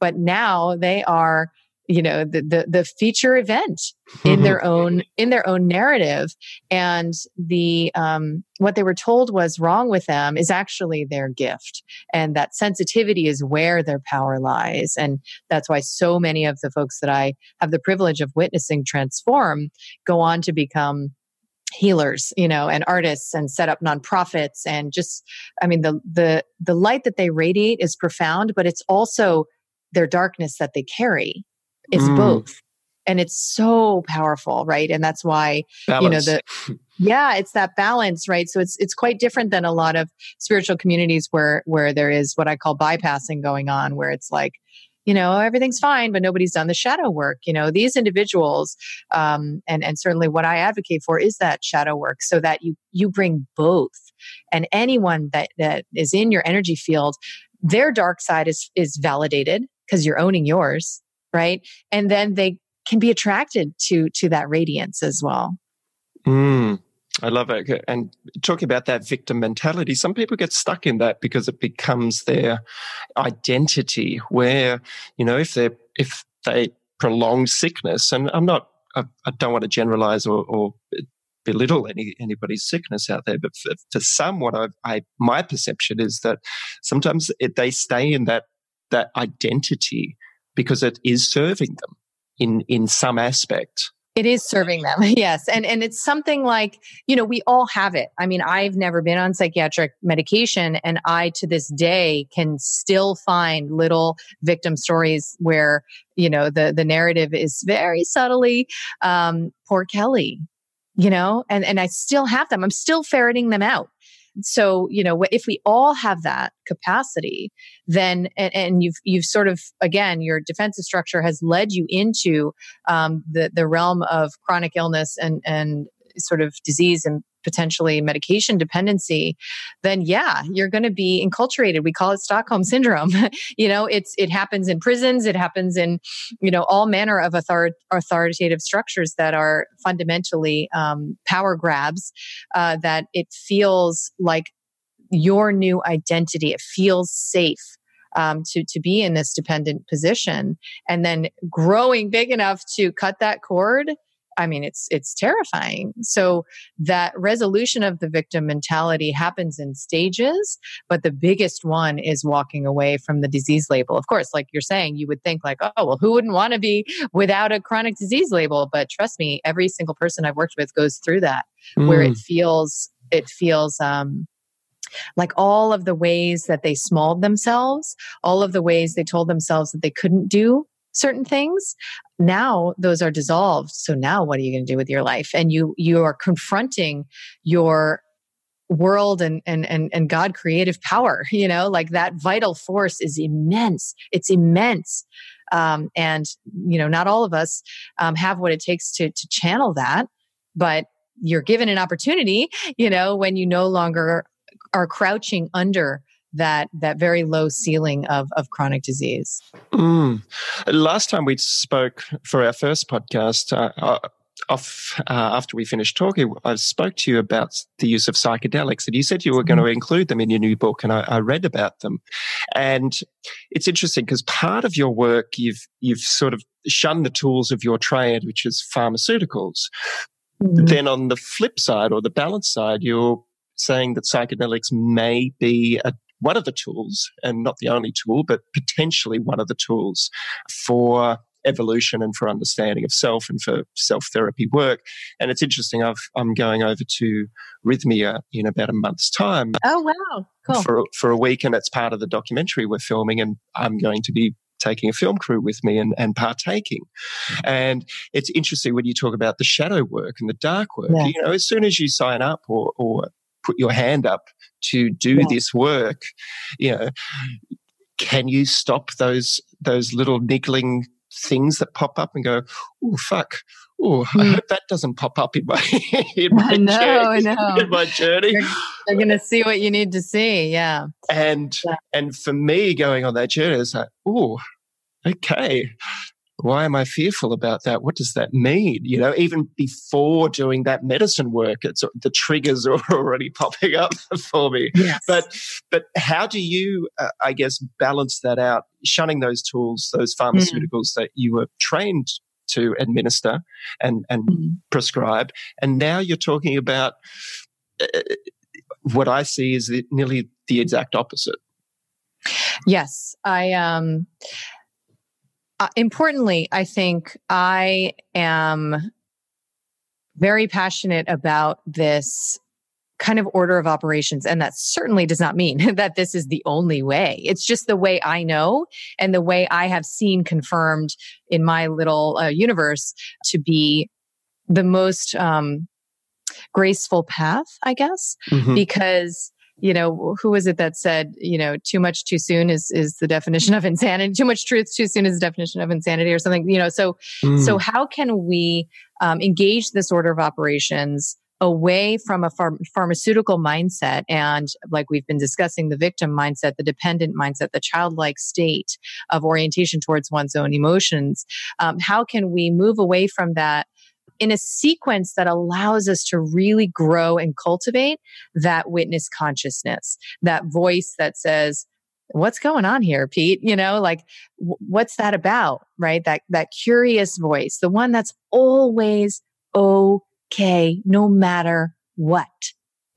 but now they are you know the the, the feature event in their own in their own narrative. And the um, what they were told was wrong with them is actually their gift. And that sensitivity is where their power lies. And that's why so many of the folks that i have the privilege of witnessing transform go on to become healers you know and artists and set up nonprofits and just i mean the the the light that they radiate is profound but it's also their darkness that they carry is mm. both and it's so powerful right and that's why balance. you know the yeah it's that balance right so it's it's quite different than a lot of spiritual communities where where there is what i call bypassing going on where it's like you know everything's fine but nobody's done the shadow work you know these individuals um, and and certainly what i advocate for is that shadow work so that you you bring both and anyone that that is in your energy field their dark side is is validated because you're owning yours right? And then they can be attracted to to that radiance as well. Mm, I love it. And talking about that victim mentality, some people get stuck in that because it becomes their identity. Where you know, if they if they prolong sickness, and I'm not, I, I don't want to generalize or, or belittle any anybody's sickness out there, but for, for some, what I, I my perception is that sometimes it, they stay in that that identity because it is serving them in in some aspect it is serving them yes and and it's something like you know we all have it. I mean i've never been on psychiatric medication and i to this day can still find little victim stories where you know the the narrative is very subtly um poor kelly you know and and i still have them. I'm still ferreting them out so you know if we all have that capacity then and, and, you've you've sort of again your defensive structure has led you into um, the the realm of chronic illness and and sort of disease and potentially medication dependency, then yeah, you're going to be enculturated. We call it Stockholm syndrome. you know, it's it happens in prisons, it happens in you know all manner of author- authoritative structures that are fundamentally um, power grabs. Uh, that it feels like your new identity. It feels safe. Um, to to be in this dependent position, and then growing big enough to cut that cord I mean, it's it's terrifying. So that resolution of the victim mentality happens in stages, but the biggest one is walking away from the disease label. Of course, like you're saying, you would think like, oh, well, who wouldn't want to be without a chronic disease label? But trust me, every single person I've worked with goes through that, mm. where it mm. feels it feels um, like all of the ways that they smalled themselves, all of the ways they told themselves that they couldn't do certain things now those are dissolved. So now what are you going to do with your life? And you you are confronting your world and and and, and god creative power you know? Like that vital force is immense. It's immense. Um, and you know not all of us um, have what it takes to to channel that but you're given an opportunity you know when you no longer are crouching under that that very low ceiling of of chronic disease. Mm. Last time we spoke for our first podcast, uh, off uh, after we finished talking, I spoke to you about the use of psychedelics, and you said you were going to mm-hmm. include them in your new book, and I, I read about them. And it's interesting because part of your work, you've you've sort of shunned the tools of your trade, which is pharmaceuticals. Mm-hmm. Then on the flip side, or the balance side, you're saying that psychedelics may be a one of the tools, and not the only tool, but potentially one of the tools for evolution and for understanding of self and for self therapy work. And it's interesting. i am going over to Rythmia in about a month's time. Oh wow, cool. For for a week, and it's part of the documentary we're filming, and I'm going to be taking a film crew with me and, and partaking. And it's interesting when you talk about the shadow work and the dark work. Yeah. You know, as soon as you sign up or or put your hand up to do yeah. this work, you know, can you stop those those little niggling things that pop up and go, oh fuck, oh mm. I hope that doesn't pop up in my in my I know, journey. I know. In my journey, you're, you're going to see what you need to see. Yeah, and yeah. and for me, going on that journey, it's like, oh, okay, why am I fearful about that? What does that mean? You know, even before doing that medicine work, it's the triggers are already popping up for me. Yes. But but how do you, uh, I guess, balance that out, shunning those tools, those hmm. pharmaceuticals mm. that you were trained to administer and and mm. prescribe, and now you're talking about uh, what I see is the, nearly the exact opposite. Yes, I um uh, importantly, I think I am very passionate about this kind of order of operations. And that certainly does not mean that this is the only way. It's just the way I know and the way I have seen confirmed in my little uh, universe to be the most um, graceful path, I guess, mm-hmm. because you know, who was it that said, you know, too much too soon is is the definition of insanity. Too much truth too soon is the definition of insanity, or something. You know, so mm. so how can we um, engage this order of operations? away from a ph- pharmaceutical mindset and like we've been discussing the victim mindset the dependent mindset the childlike state of orientation towards one's own emotions um, how can we move away from that in a sequence that allows us to really grow and cultivate that witness consciousness, that voice that says, what's going on here pete? You know like w- what's that about? Right? That that curious voice the one that's always okay no matter what.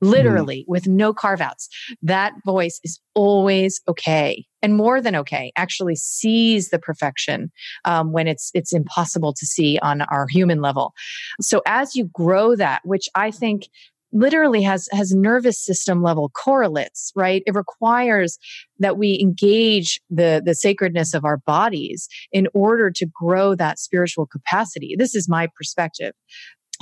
Literally mm. with no carve outs. That voice is always okay and more than okay. Actually, sees the perfection um, when it's it's impossible to see on our human level. So as you grow that, which I think literally has has nervous system level correlates right it requires that we engage the the sacredness of our bodies in order to grow that spiritual capacity this is my perspective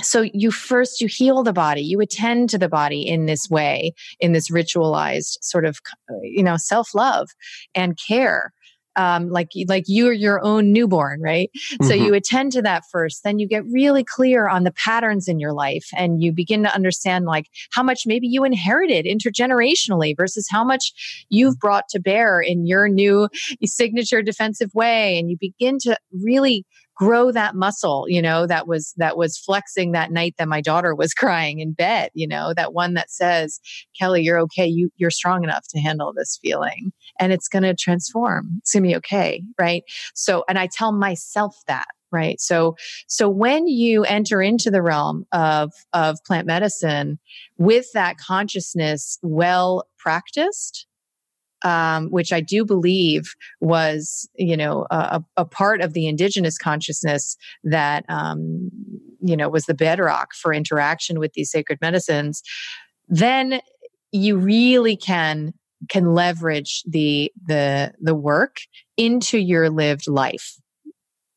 so you first you heal the body you attend to the body in this way in this ritualized sort of you know self-love and care um, like like you're your own newborn, right? Mm-hmm. So you attend to that first, then you get really clear on the patterns in your life, and you begin to understand like how much maybe you inherited intergenerationally versus how much you've brought to bear in your new signature defensive way, and you begin to really grow that muscle you know that was that was flexing that night that my daughter was crying in bed you know that one that says kelly you're okay. You you're strong enough to handle this feeling and it's going to transform. It's going to be okay right? So and i tell myself that right? So so when you enter into the realm of of plant medicine with that consciousness well practiced um, which I do believe was, you know, a, a part of the indigenous consciousness that, um, you know, was the bedrock for interaction with these sacred medicines, then you really can can leverage the the the work into your lived life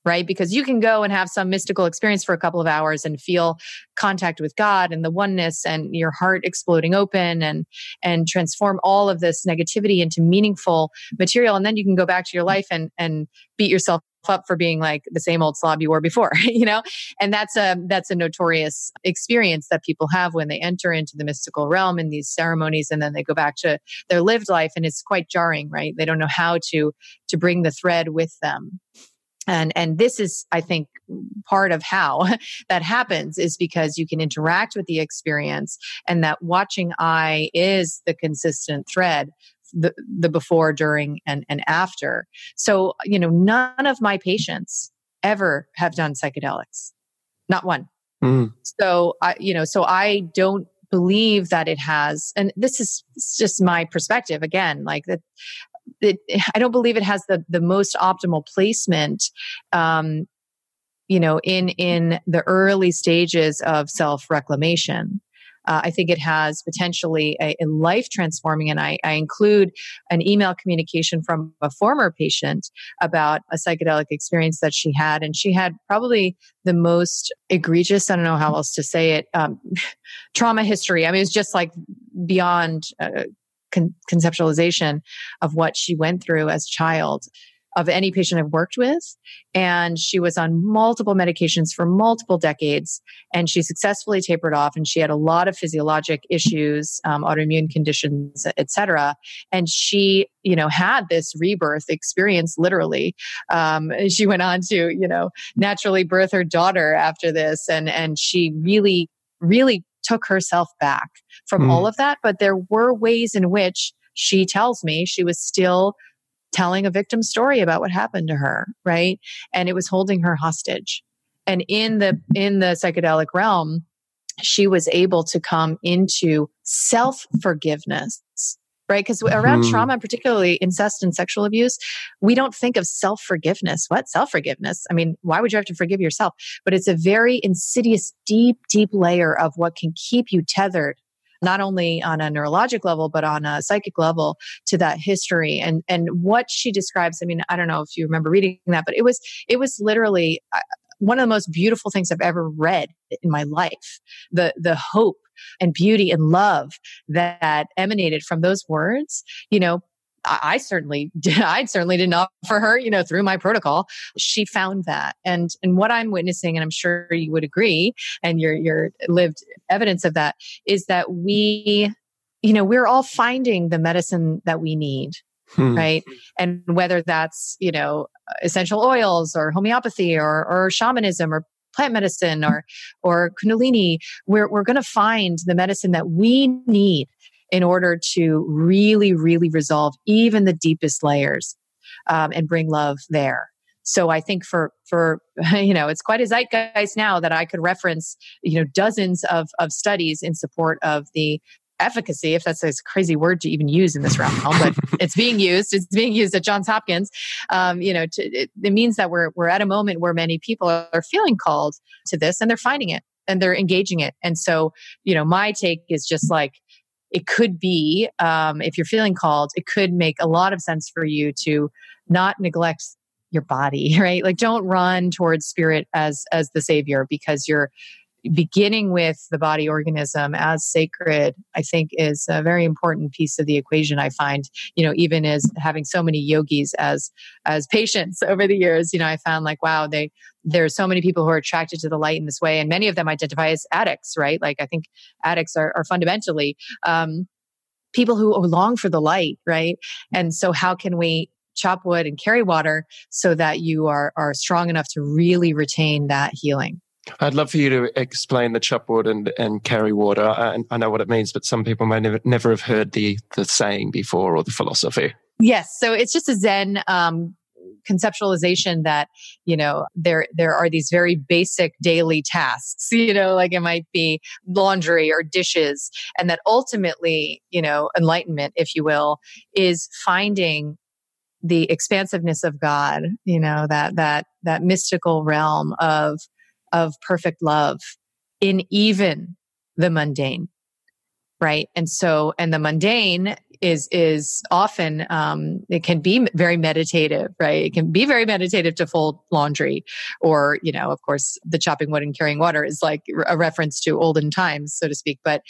right? Because you can go and have some mystical experience for a couple of hours and feel contact with God and the oneness and your heart exploding open and and transform all of this negativity into meaningful material. And then you can go back to your life and and beat yourself up for being like the same old slob you were before you know? And that's a that's a notorious experience that people have when they enter into the mystical realm in these ceremonies and then they go back to their lived life. And it's quite jarring right? They don't know how to to bring the thread with them and and this is i think part of how that happens is because you can interact with the experience and that watching eye is the consistent thread the, the before during and, and after. So you know none of my patients ever have done psychedelics. Not one. Mm. so i you know so i don't believe that it has and this is just my perspective again like that it, I don't believe it has the the most optimal placement um, you know in in the early stages of self reclamation uh, I think it has potentially a, a life transforming. And I, I, include an email communication from a former patient about a psychedelic experience that she had. And she had probably the most egregious, I don't know how else to say it, um, trauma history. I mean, it's just like beyond uh, con- conceptualization of what she went through as a child of any patient I've worked with. And she was on multiple medications for multiple decades and she successfully tapered off and she had a lot of physiologic issues, um, autoimmune conditions, etc. And she, you know, had this rebirth experience literally. Um, she went on to, you know, naturally birth her daughter after this and, and she really, really took herself back from mm. all of that. But there were ways in which she tells me she was still telling a victim story about what happened to her, right? And it was holding her hostage. And in the in the psychedelic realm, she was able to come into self forgiveness right? Because around mm-hmm. trauma, particularly incest and sexual abuse, we don't think of self forgiveness. What? Self forgiveness? I mean, why would you have to forgive yourself? But it's a very insidious, deep, deep layer of what can keep you tethered not only on a neurologic level but on a psychic level to that history and and what she describes i mean i don't know if you remember reading that but it was it was literally uh, one of the most beautiful things I've ever read in my life. The the hope and beauty and love that emanated from those words, you know, I certainly did. I certainly didn't offer her, you know, through my protocol. She found that. And, and what I'm witnessing, and I'm sure you would agree, and your, your lived evidence of that is that we, you know, we're all finding the medicine that we need. Hmm. Right. And whether that's, you know, essential oils or homeopathy or, or shamanism or plant medicine or, or Kundalini, we're, we're going to find the medicine that we need in order to really, really resolve even the deepest layers um, and bring love there. So I think for for you know it's quite a zeitgeist now that I could reference you know dozens of of studies in support of the efficacy, if that's a crazy word to even use in this realm, but it's being used. It's being used at Johns Hopkins. Um, you know, to, it, it means that we're we're at a moment where many people are feeling called to this, and they're finding it and they're engaging it. And so, you know, my take is just like it could be, um, if you're feeling called, it could make a lot of sense for you to not neglect your body, right? Like don't run towards spirit as as the savior because you're beginning with the body organism as sacred i think is a very important piece of the equation i find you know even as having so many yogis as as patients over the years you know i found like wow they there's so many people who are attracted to the light in this way and many of them identify as addicts right? Like i think addicts are, are fundamentally um, people who long for the light right? And so how can we chop wood and carry water so that you are are strong enough to really retain that healing I'd love for you to explain the chop wood and, and carry water. I, I know what it means, but some people may never, never have heard the, the saying before or the philosophy. Yes. So it's just a Zen um, conceptualization that you know there there are these very basic daily tasks you know like it might be laundry or dishes and that ultimately you know enlightenment if you will is finding the expansiveness of god you know that that that mystical realm of of perfect love in even the mundane right? And so and the mundane is is often um, it can be very meditative right? It can be very meditative to fold laundry or you know of course the chopping wood and carrying water is like a reference to olden times so to speak but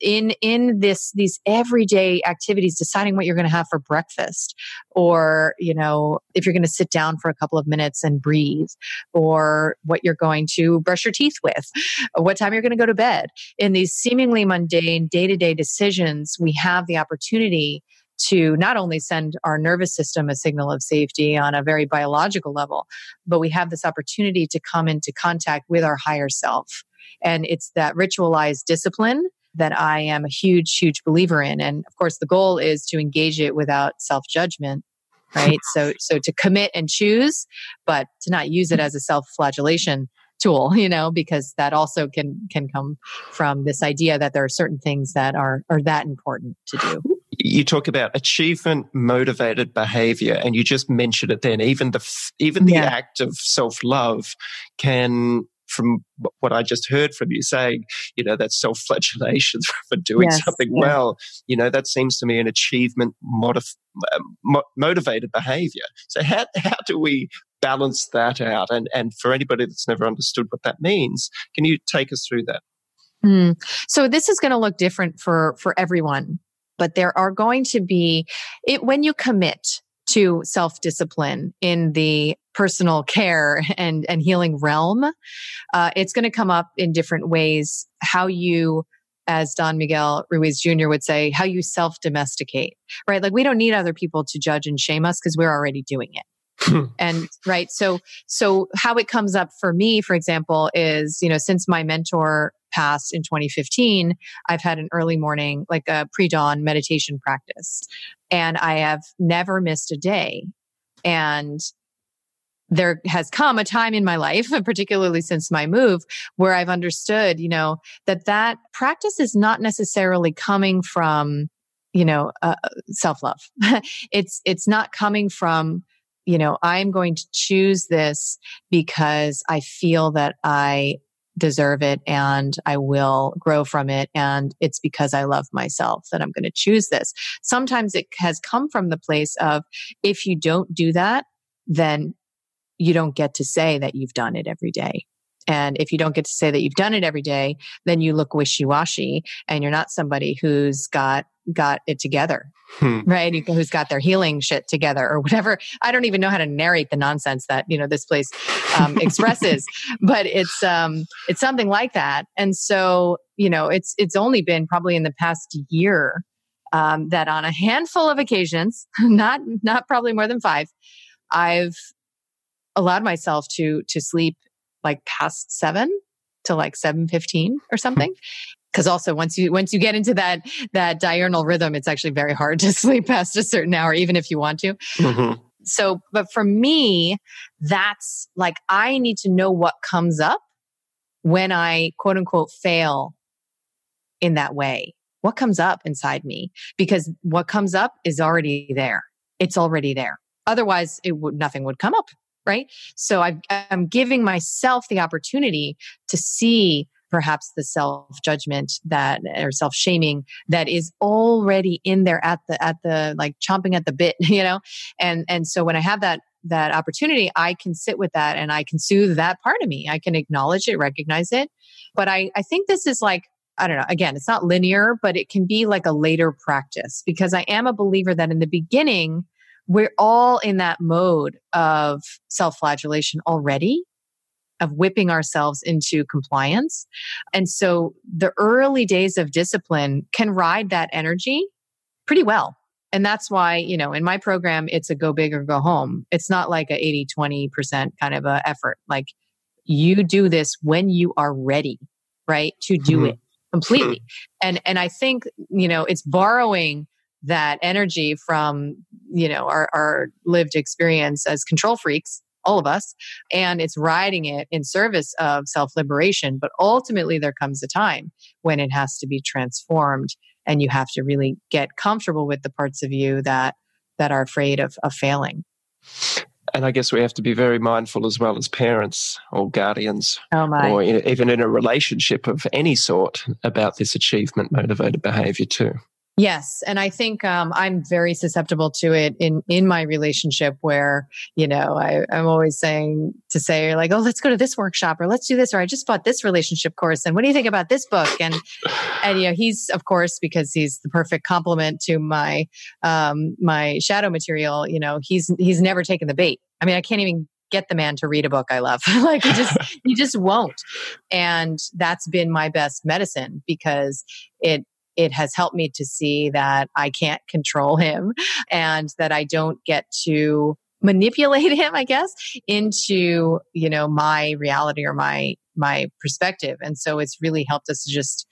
in in this these everyday activities deciding what you're going to have for breakfast or you know if you're going to sit down for a couple of minutes and breathe or what you're going to brush your teeth with what time you're going to go to bed in these seemingly mundane day-to-day decisions we have the opportunity to not only send our nervous system a signal of safety on a very biological level, but we have this opportunity to come into contact with our higher self. And it's that ritualized discipline that I am a huge, huge believer in. And of course, the goal is to engage it without self judgment right so so to commit and choose but to not use it as a self-flagellation tool you know because that also can can come from this idea that there are certain things that are are that important to do you talk about achievement motivated behavior and you just mentioned it then even the even the yeah. act of self-love can from what I just heard from you saying, you know, that self flagellation for doing yes, something yeah. well, you know, that seems to me an achievement modif- mo- motivated behavior. So, how, how do we balance that out? And, and for anybody that's never understood what that means, can you take us through that? Mm. So, this is going to look different for, for everyone, but there are going to be, it, when you commit, to self discipline in the personal care and, and healing realm, uh, it's going to come up in different ways. How you, as Don Miguel Ruiz Jr. would say, how you self domesticate, right? Like we don't need other people to judge and shame us because we're already doing it. and right so so how it comes up for me for example is you know since my mentor passed in 2015 i've had an early morning like a pre-dawn meditation practice and i have never missed a day and there has come a time in my life particularly since my move where i've understood you know that that practice is not necessarily coming from you know uh, self-love it's it's not coming from you know, I'm going to choose this because I feel that I deserve it and I will grow from it. And it's because I love myself that I'm going to choose this. Sometimes it has come from the place of if you don't do that, then you don't get to say that you've done it every day. And if you don't get to say that you've done it every day, then you look wishy-washy and you're not somebody who's got got it together. Hmm. Right? Who's got their healing shit together or whatever. I don't even know how to narrate the nonsense that, you know, this place um, expresses, but it's um it's something like that. And so, you know, it's it's only been probably in the past year um, that on a handful of occasions, not not probably more than five, I've allowed myself to to sleep like past seven to like 7.15 or something. Because also once you once you get into that that diurnal rhythm it's actually very hard to sleep past a certain hour even if you want to. Mm-hmm. so but for me that's like i need to know what comes up when i quote unquote fail in that way. What comes up inside me? Because what comes up is already there. It's already there. Otherwise it would nothing would come up right? So i am giving myself the opportunity to see perhaps the self judgment that or self shaming that is already in there at the at the like chomping at the bit, you know, and and so when I have that that opportunity, I can sit with that and I can soothe that part of me. I can acknowledge it, recognize it. But I, I think this is like, I don't know, again, it's not linear, but it can be like a later practice because I am a believer that in the beginning, we're all in that mode of self flagellation already, of whipping ourselves into compliance. And so the early days of discipline can ride that energy pretty well. And that's why, you know, in my program, it's a go big or go home. It's not like a 80, 20% kind of a effort. Like you do this when you are ready, right? To do mm-hmm. it completely. And, and I think, you know, it's borrowing that energy from you know our, our lived experience as control freaks all of us and it's riding it in service of self-liberation. But ultimately there comes a time when it has to be transformed and you have to really get comfortable with the parts of you that that are afraid of, of failing. And I guess we have to be very mindful as well as parents or guardians, oh or even in a relationship of any sort, about this achievement motivated behavior too. Yes, and I think um, I'm very susceptible to it in in my relationship, where you know I, I'm always saying to say like, oh, let's go to this workshop, or let's do this, or I just bought this relationship course, and what do you think about this book? And and you know he's of course because he's the perfect complement to my um, my shadow material. You know he's he's never taken the bait. I mean, I can't even get the man to read a book I love. like he just he just won't. And that's been my best medicine because it it has helped me to see that I can't control him and that I don't get to manipulate him, I guess, into, you know, my reality or my, my perspective. And so it's really helped us to just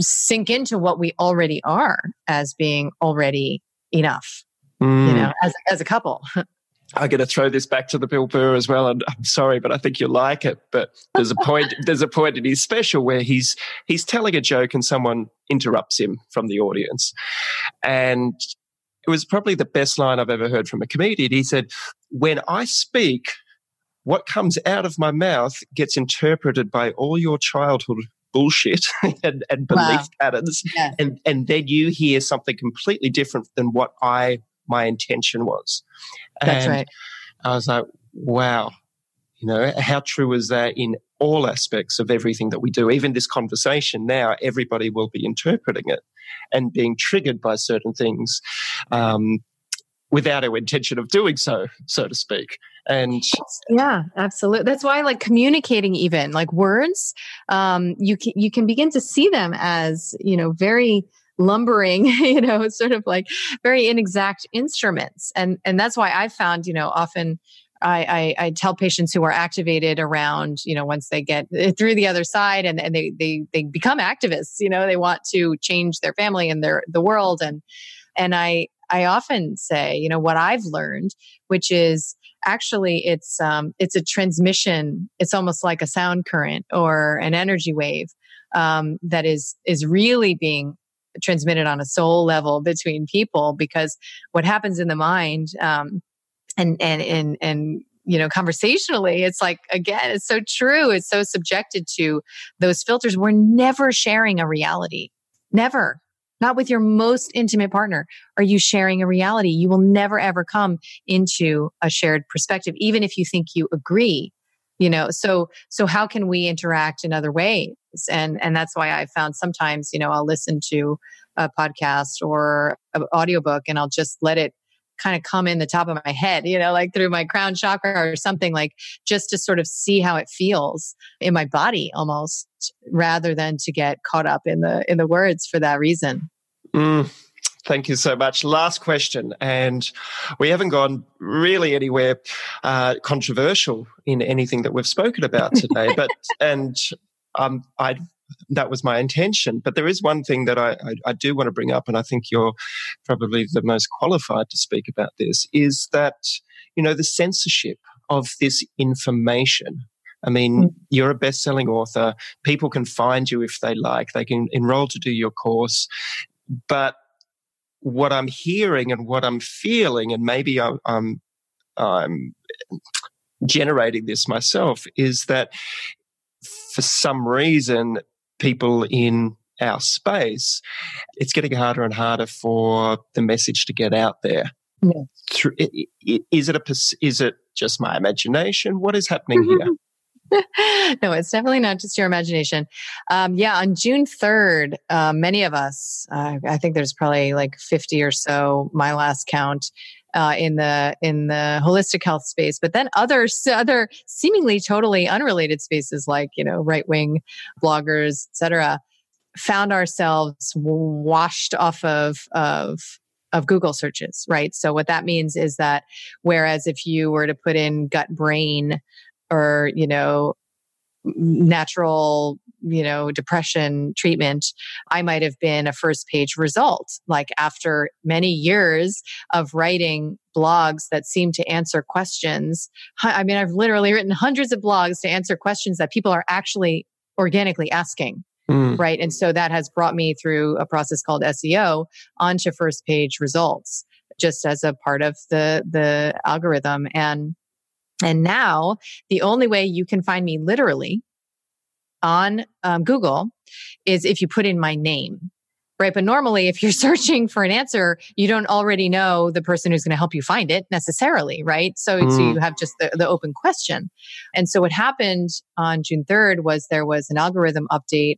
sink into what we already are as being already enough, mm. you know, as, as a couple. I'm going to throw this back to the Bill Burr as well, and I'm sorry, but I think you'll like it. But there's a point. there's a point in his special where he's he's telling a joke, and someone interrupts him from the audience, and it was probably the best line I've ever heard from a comedian. He said, "When I speak, what comes out of my mouth gets interpreted by all your childhood bullshit and, and belief wow. patterns, yeah. and and then you hear something completely different than what I my intention was." That's and right. I was like, wow, you know, how true is that in all aspects of everything that we do? Even this conversation now, everybody will be interpreting it and being triggered by certain things um, without our intention of doing so, so to speak. And yeah, absolutely. That's why, like communicating, even like words, um, you can you can begin to see them as you know very lumbering, you know, sort of like very inexact instruments. And and that's why I found, you know, often I, I, I, tell patients who are activated around, you know, once they get through the other side and, and they, they, they become activists, you know, they want to change their family and their, the world. And, and I, I often say, you know, what I've learned, which is actually it's, um, it's a transmission. It's almost like a sound current or an energy wave, um, that is, is really being transmitted on a soul level between people because what happens in the mind um, and and and and you know conversationally it's like again it's so true. It's so subjected to those filters. We're never sharing a reality. Never. Not with your most intimate partner. Are you sharing a reality? You will never ever come into a shared perspective even if you think you agree you know so so how can we interact in other ways and and that's why i found sometimes you know i'll listen to a podcast or an audiobook and i'll just let it kind of come in the top of my head you know like through my crown chakra or something like just to sort of see how it feels in my body almost rather than to get caught up in the in the words for that reason mm. Thank you so much. Last question, and we haven't gone really anywhere uh, controversial in anything that we've spoken about today. but and um, I that was my intention. But there is one thing that I, I, I, do want to bring up, and I think you're probably the most qualified to speak about this, is that, you know, the censorship of this information. I mean, mm. you're a best selling author. People can find you if they like, they can enroll to do your course. But what I'm hearing and what I'm feeling, and maybe I'm, I'm, I'm generating this myself, is that for some reason, people in our space, it's getting harder and harder for the message to get out there. Yeah. Is it a is it just my imagination? What is happening here? Mm-hmm. no, it's definitely not just your imagination. Um, yeah, on June 3rd, uh, many of us, uh, I think there's probably like 50 or so, my last count, uh, in the in the holistic health space, but then other other seemingly totally unrelated spaces like you know right wing bloggers, etc., found ourselves washed off of of of Google searches, right? So what that means is that whereas if you were to put in gut brain or you know natural you know depression treatment i might have been a first page result. Like after many years of writing blogs that seem to answer questions i mean i've literally written hundreds of blogs to answer questions that people are actually organically asking mm. right? And so that has brought me through a process called seo onto first page results just as a part of the the algorithm. And and now the only way you can find me literally on um, Google is if you put in my name. Right. But normally, if you're searching for an answer, you don't already know the person who's going to help you find it necessarily. Right. So, mm. so you have just the, the open question. And so what happened on June 3rd was there was an algorithm update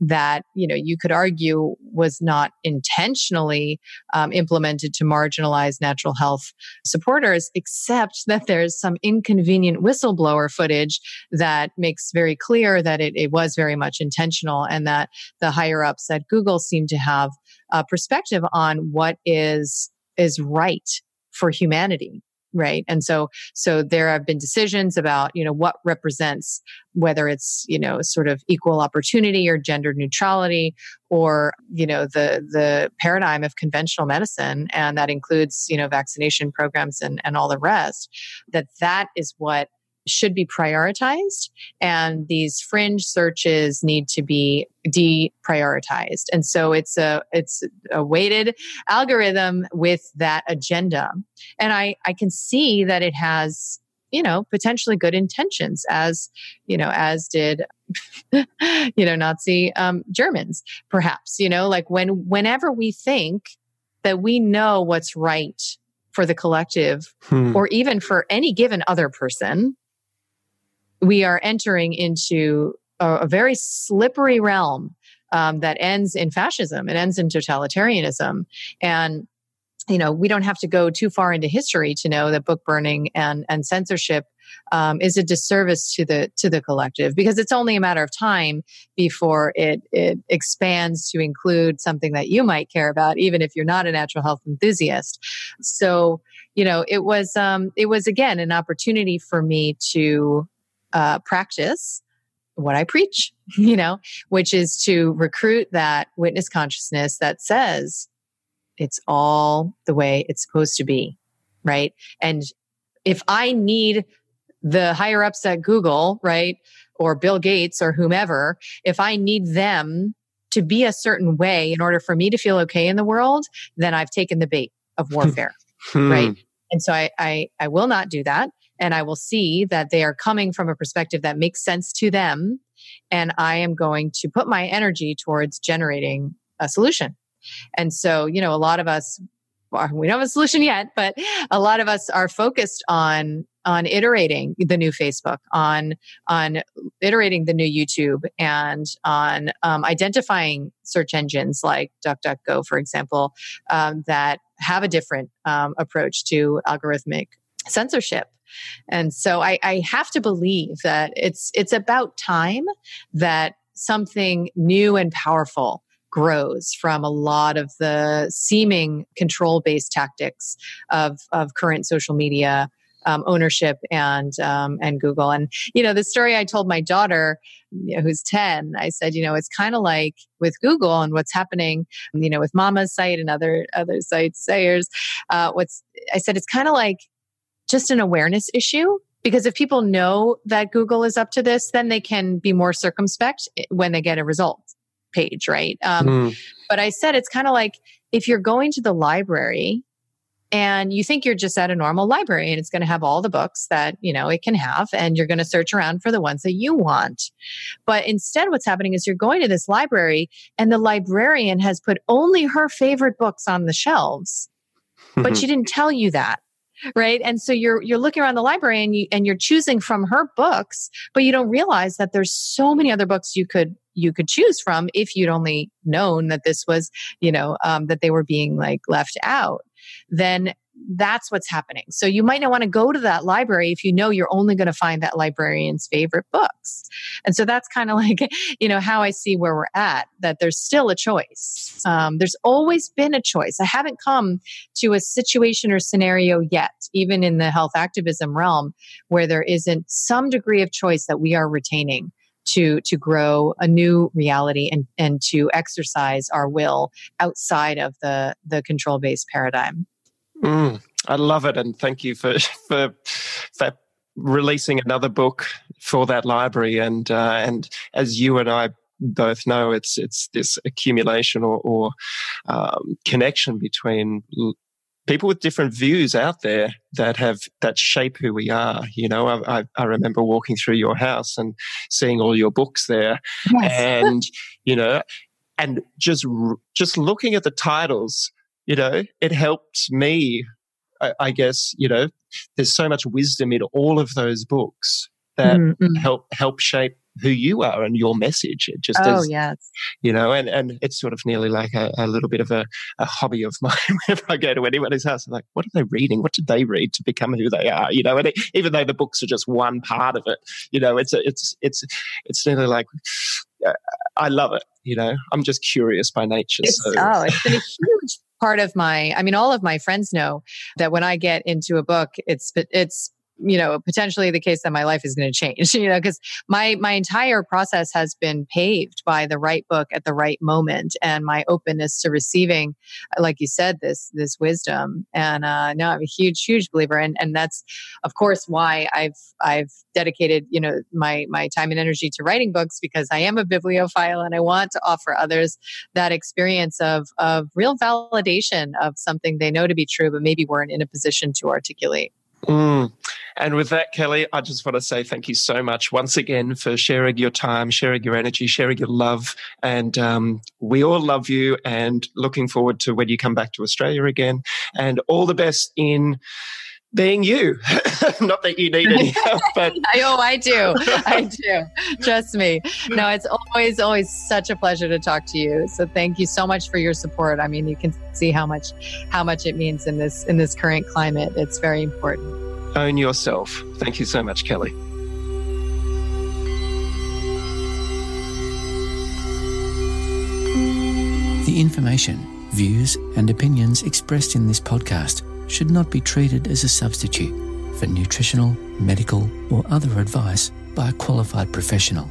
that you know you could argue was not intentionally um, implemented to marginalize natural health supporters except that there's some inconvenient whistleblower footage that makes very clear that it, it was very much intentional and that the higher ups at google seem to have a perspective on what is is right for humanity right and so so there have been decisions about you know what represents whether it's you know sort of equal opportunity or gender neutrality or you know the the paradigm of conventional medicine and that includes you know vaccination programs and and all the rest that that is what should be prioritized and these fringe searches need to be deprioritized and so it's a it's a weighted algorithm with that agenda and i i can see that it has you know potentially good intentions as you know as did you know nazi um, germans perhaps you know like when whenever we think that we know what's right for the collective hmm. or even for any given other person we are entering into a, a very slippery realm um, that ends in fascism. It ends in totalitarianism. And you know, we don't have to go too far into history to know that book burning and and censorship um, is a disservice to the to the collective because it's only a matter of time before it it expands to include something that you might care about, even if you're not a natural health enthusiast. So, you know, it was um, it was again an opportunity for me to uh, practice what I preach, you know, which is to recruit that witness consciousness that says it's all the way it's supposed to be, right? And if I need the higher ups at Google, right, or Bill Gates or whomever, if I need them to be a certain way in order for me to feel okay in the world, then I've taken the bait of warfare, right? Hmm. And so I, I, I will not do that and I will see that they are coming from a perspective that makes sense to them. And I am going to put my energy towards generating a solution. And so, you know, a lot of us, we don't have a solution yet, but a lot of us are focused on on iterating the new Facebook, on on iterating the new YouTube, and on um, identifying search engines like DuckDuckGo, for example, um, that have a different um, approach to algorithmic censorship. And so I, I have to believe that it's it's about time that something new and powerful grows from a lot of the seeming control based tactics of, of current social media um, ownership and um, and Google. And you know, the story I told my daughter, you know, who's ten, I said, you know, it's kind of like with Google and what's happening, you know, with Mama's site and other other sites, sayers. Uh, what's I said, it's kind of like just an awareness issue because if people know that Google is up to this, then they can be more circumspect when they get a result page, right? Um, mm. But I said it's kind of like if you're going to the library and you think you're just at a normal library and it's going to have all the books that you know it can have and you're going to search around for the ones that you want but instead what's happening is you're going to this library and the librarian has put only her favorite books on the shelves but she didn't tell you that right? And so you're you're looking around the library and you and you're choosing from her books but you don't realize that there's so many other books you could you could choose from if you'd only known that this was you know um, that they were being like left out. Then that's what's happening. So you might not want to go to that library if you know you're only going to find that librarian's favorite books. And so that's kind of like, you know, how I see where we're at, that there's still a choice. Um, there's always been a choice. I haven't come to a situation or scenario yet, even in the health activism realm, where there isn't some degree of choice that we are retaining to to grow a new reality and and to exercise our will outside of the the control based paradigm Mm, I love it, and thank you for for for releasing another book for that library. And uh, and as you and I both know, it's it's this accumulation or, or um, connection between people with different views out there that have that shape who we are. You know, I, I, I remember walking through your house and seeing all your books there, yes. and you know, and just just looking at the titles you know, it helped me. I, I guess you know, there's so much wisdom in all of those books that mm-hmm. help help shape who you are and your message. It just oh, is, yes. you know, and, and it's sort of nearly like a, a little bit of a, a hobby of mine. Whenever I go to anybody's house, I'm like, what are they reading? What did they read to become who they are? You know, and it, even though the books are just one part of it, you know, it's, it's, it's, it's nearly like, uh, I love it. You know, I'm just curious by nature. It's, so. Oh, it's been a huge part of my. I mean, all of my friends know that when I get into a book, it's it's you know potentially the case that my life is going to change you know because my my entire process has been paved by the right book at the right moment and my openness to receiving like you said this this wisdom. And uh no i'm a huge huge believer. And and that's of course why i've i've dedicated you know my my time and energy to writing books because i am a bibliophile and i want to offer others that experience of of real validation of something they know to be true but maybe weren't in a position to articulate Mm. And with that, Kelly, I just want to say thank you so much once again for sharing your time, sharing your energy, sharing your love. And um, we all love you and looking forward to when you come back to Australia again. And all the best in being you. Not that you need any help, but oh, I do. I do. Trust me. No, it's always, always such a pleasure to talk to you. So thank you so much for your support. I mean, you can see how much, how much it means in this in this current climate. It's very important. Own yourself. Thank you so much, Kelly. The information, views, and opinions expressed in this podcast should not be treated as a substitute for nutritional, medical, or other advice by a qualified professional.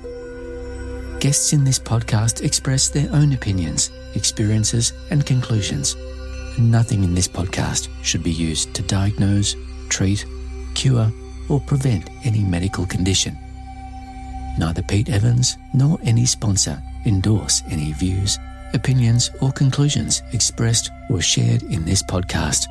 Guests in this podcast express their own opinions, experiences, and conclusions. Nothing in this podcast should be used to diagnose, treat, cure, or prevent any medical condition. Neither Pete Evans nor any sponsor endorse any views, opinions, or conclusions expressed or shared in this podcast.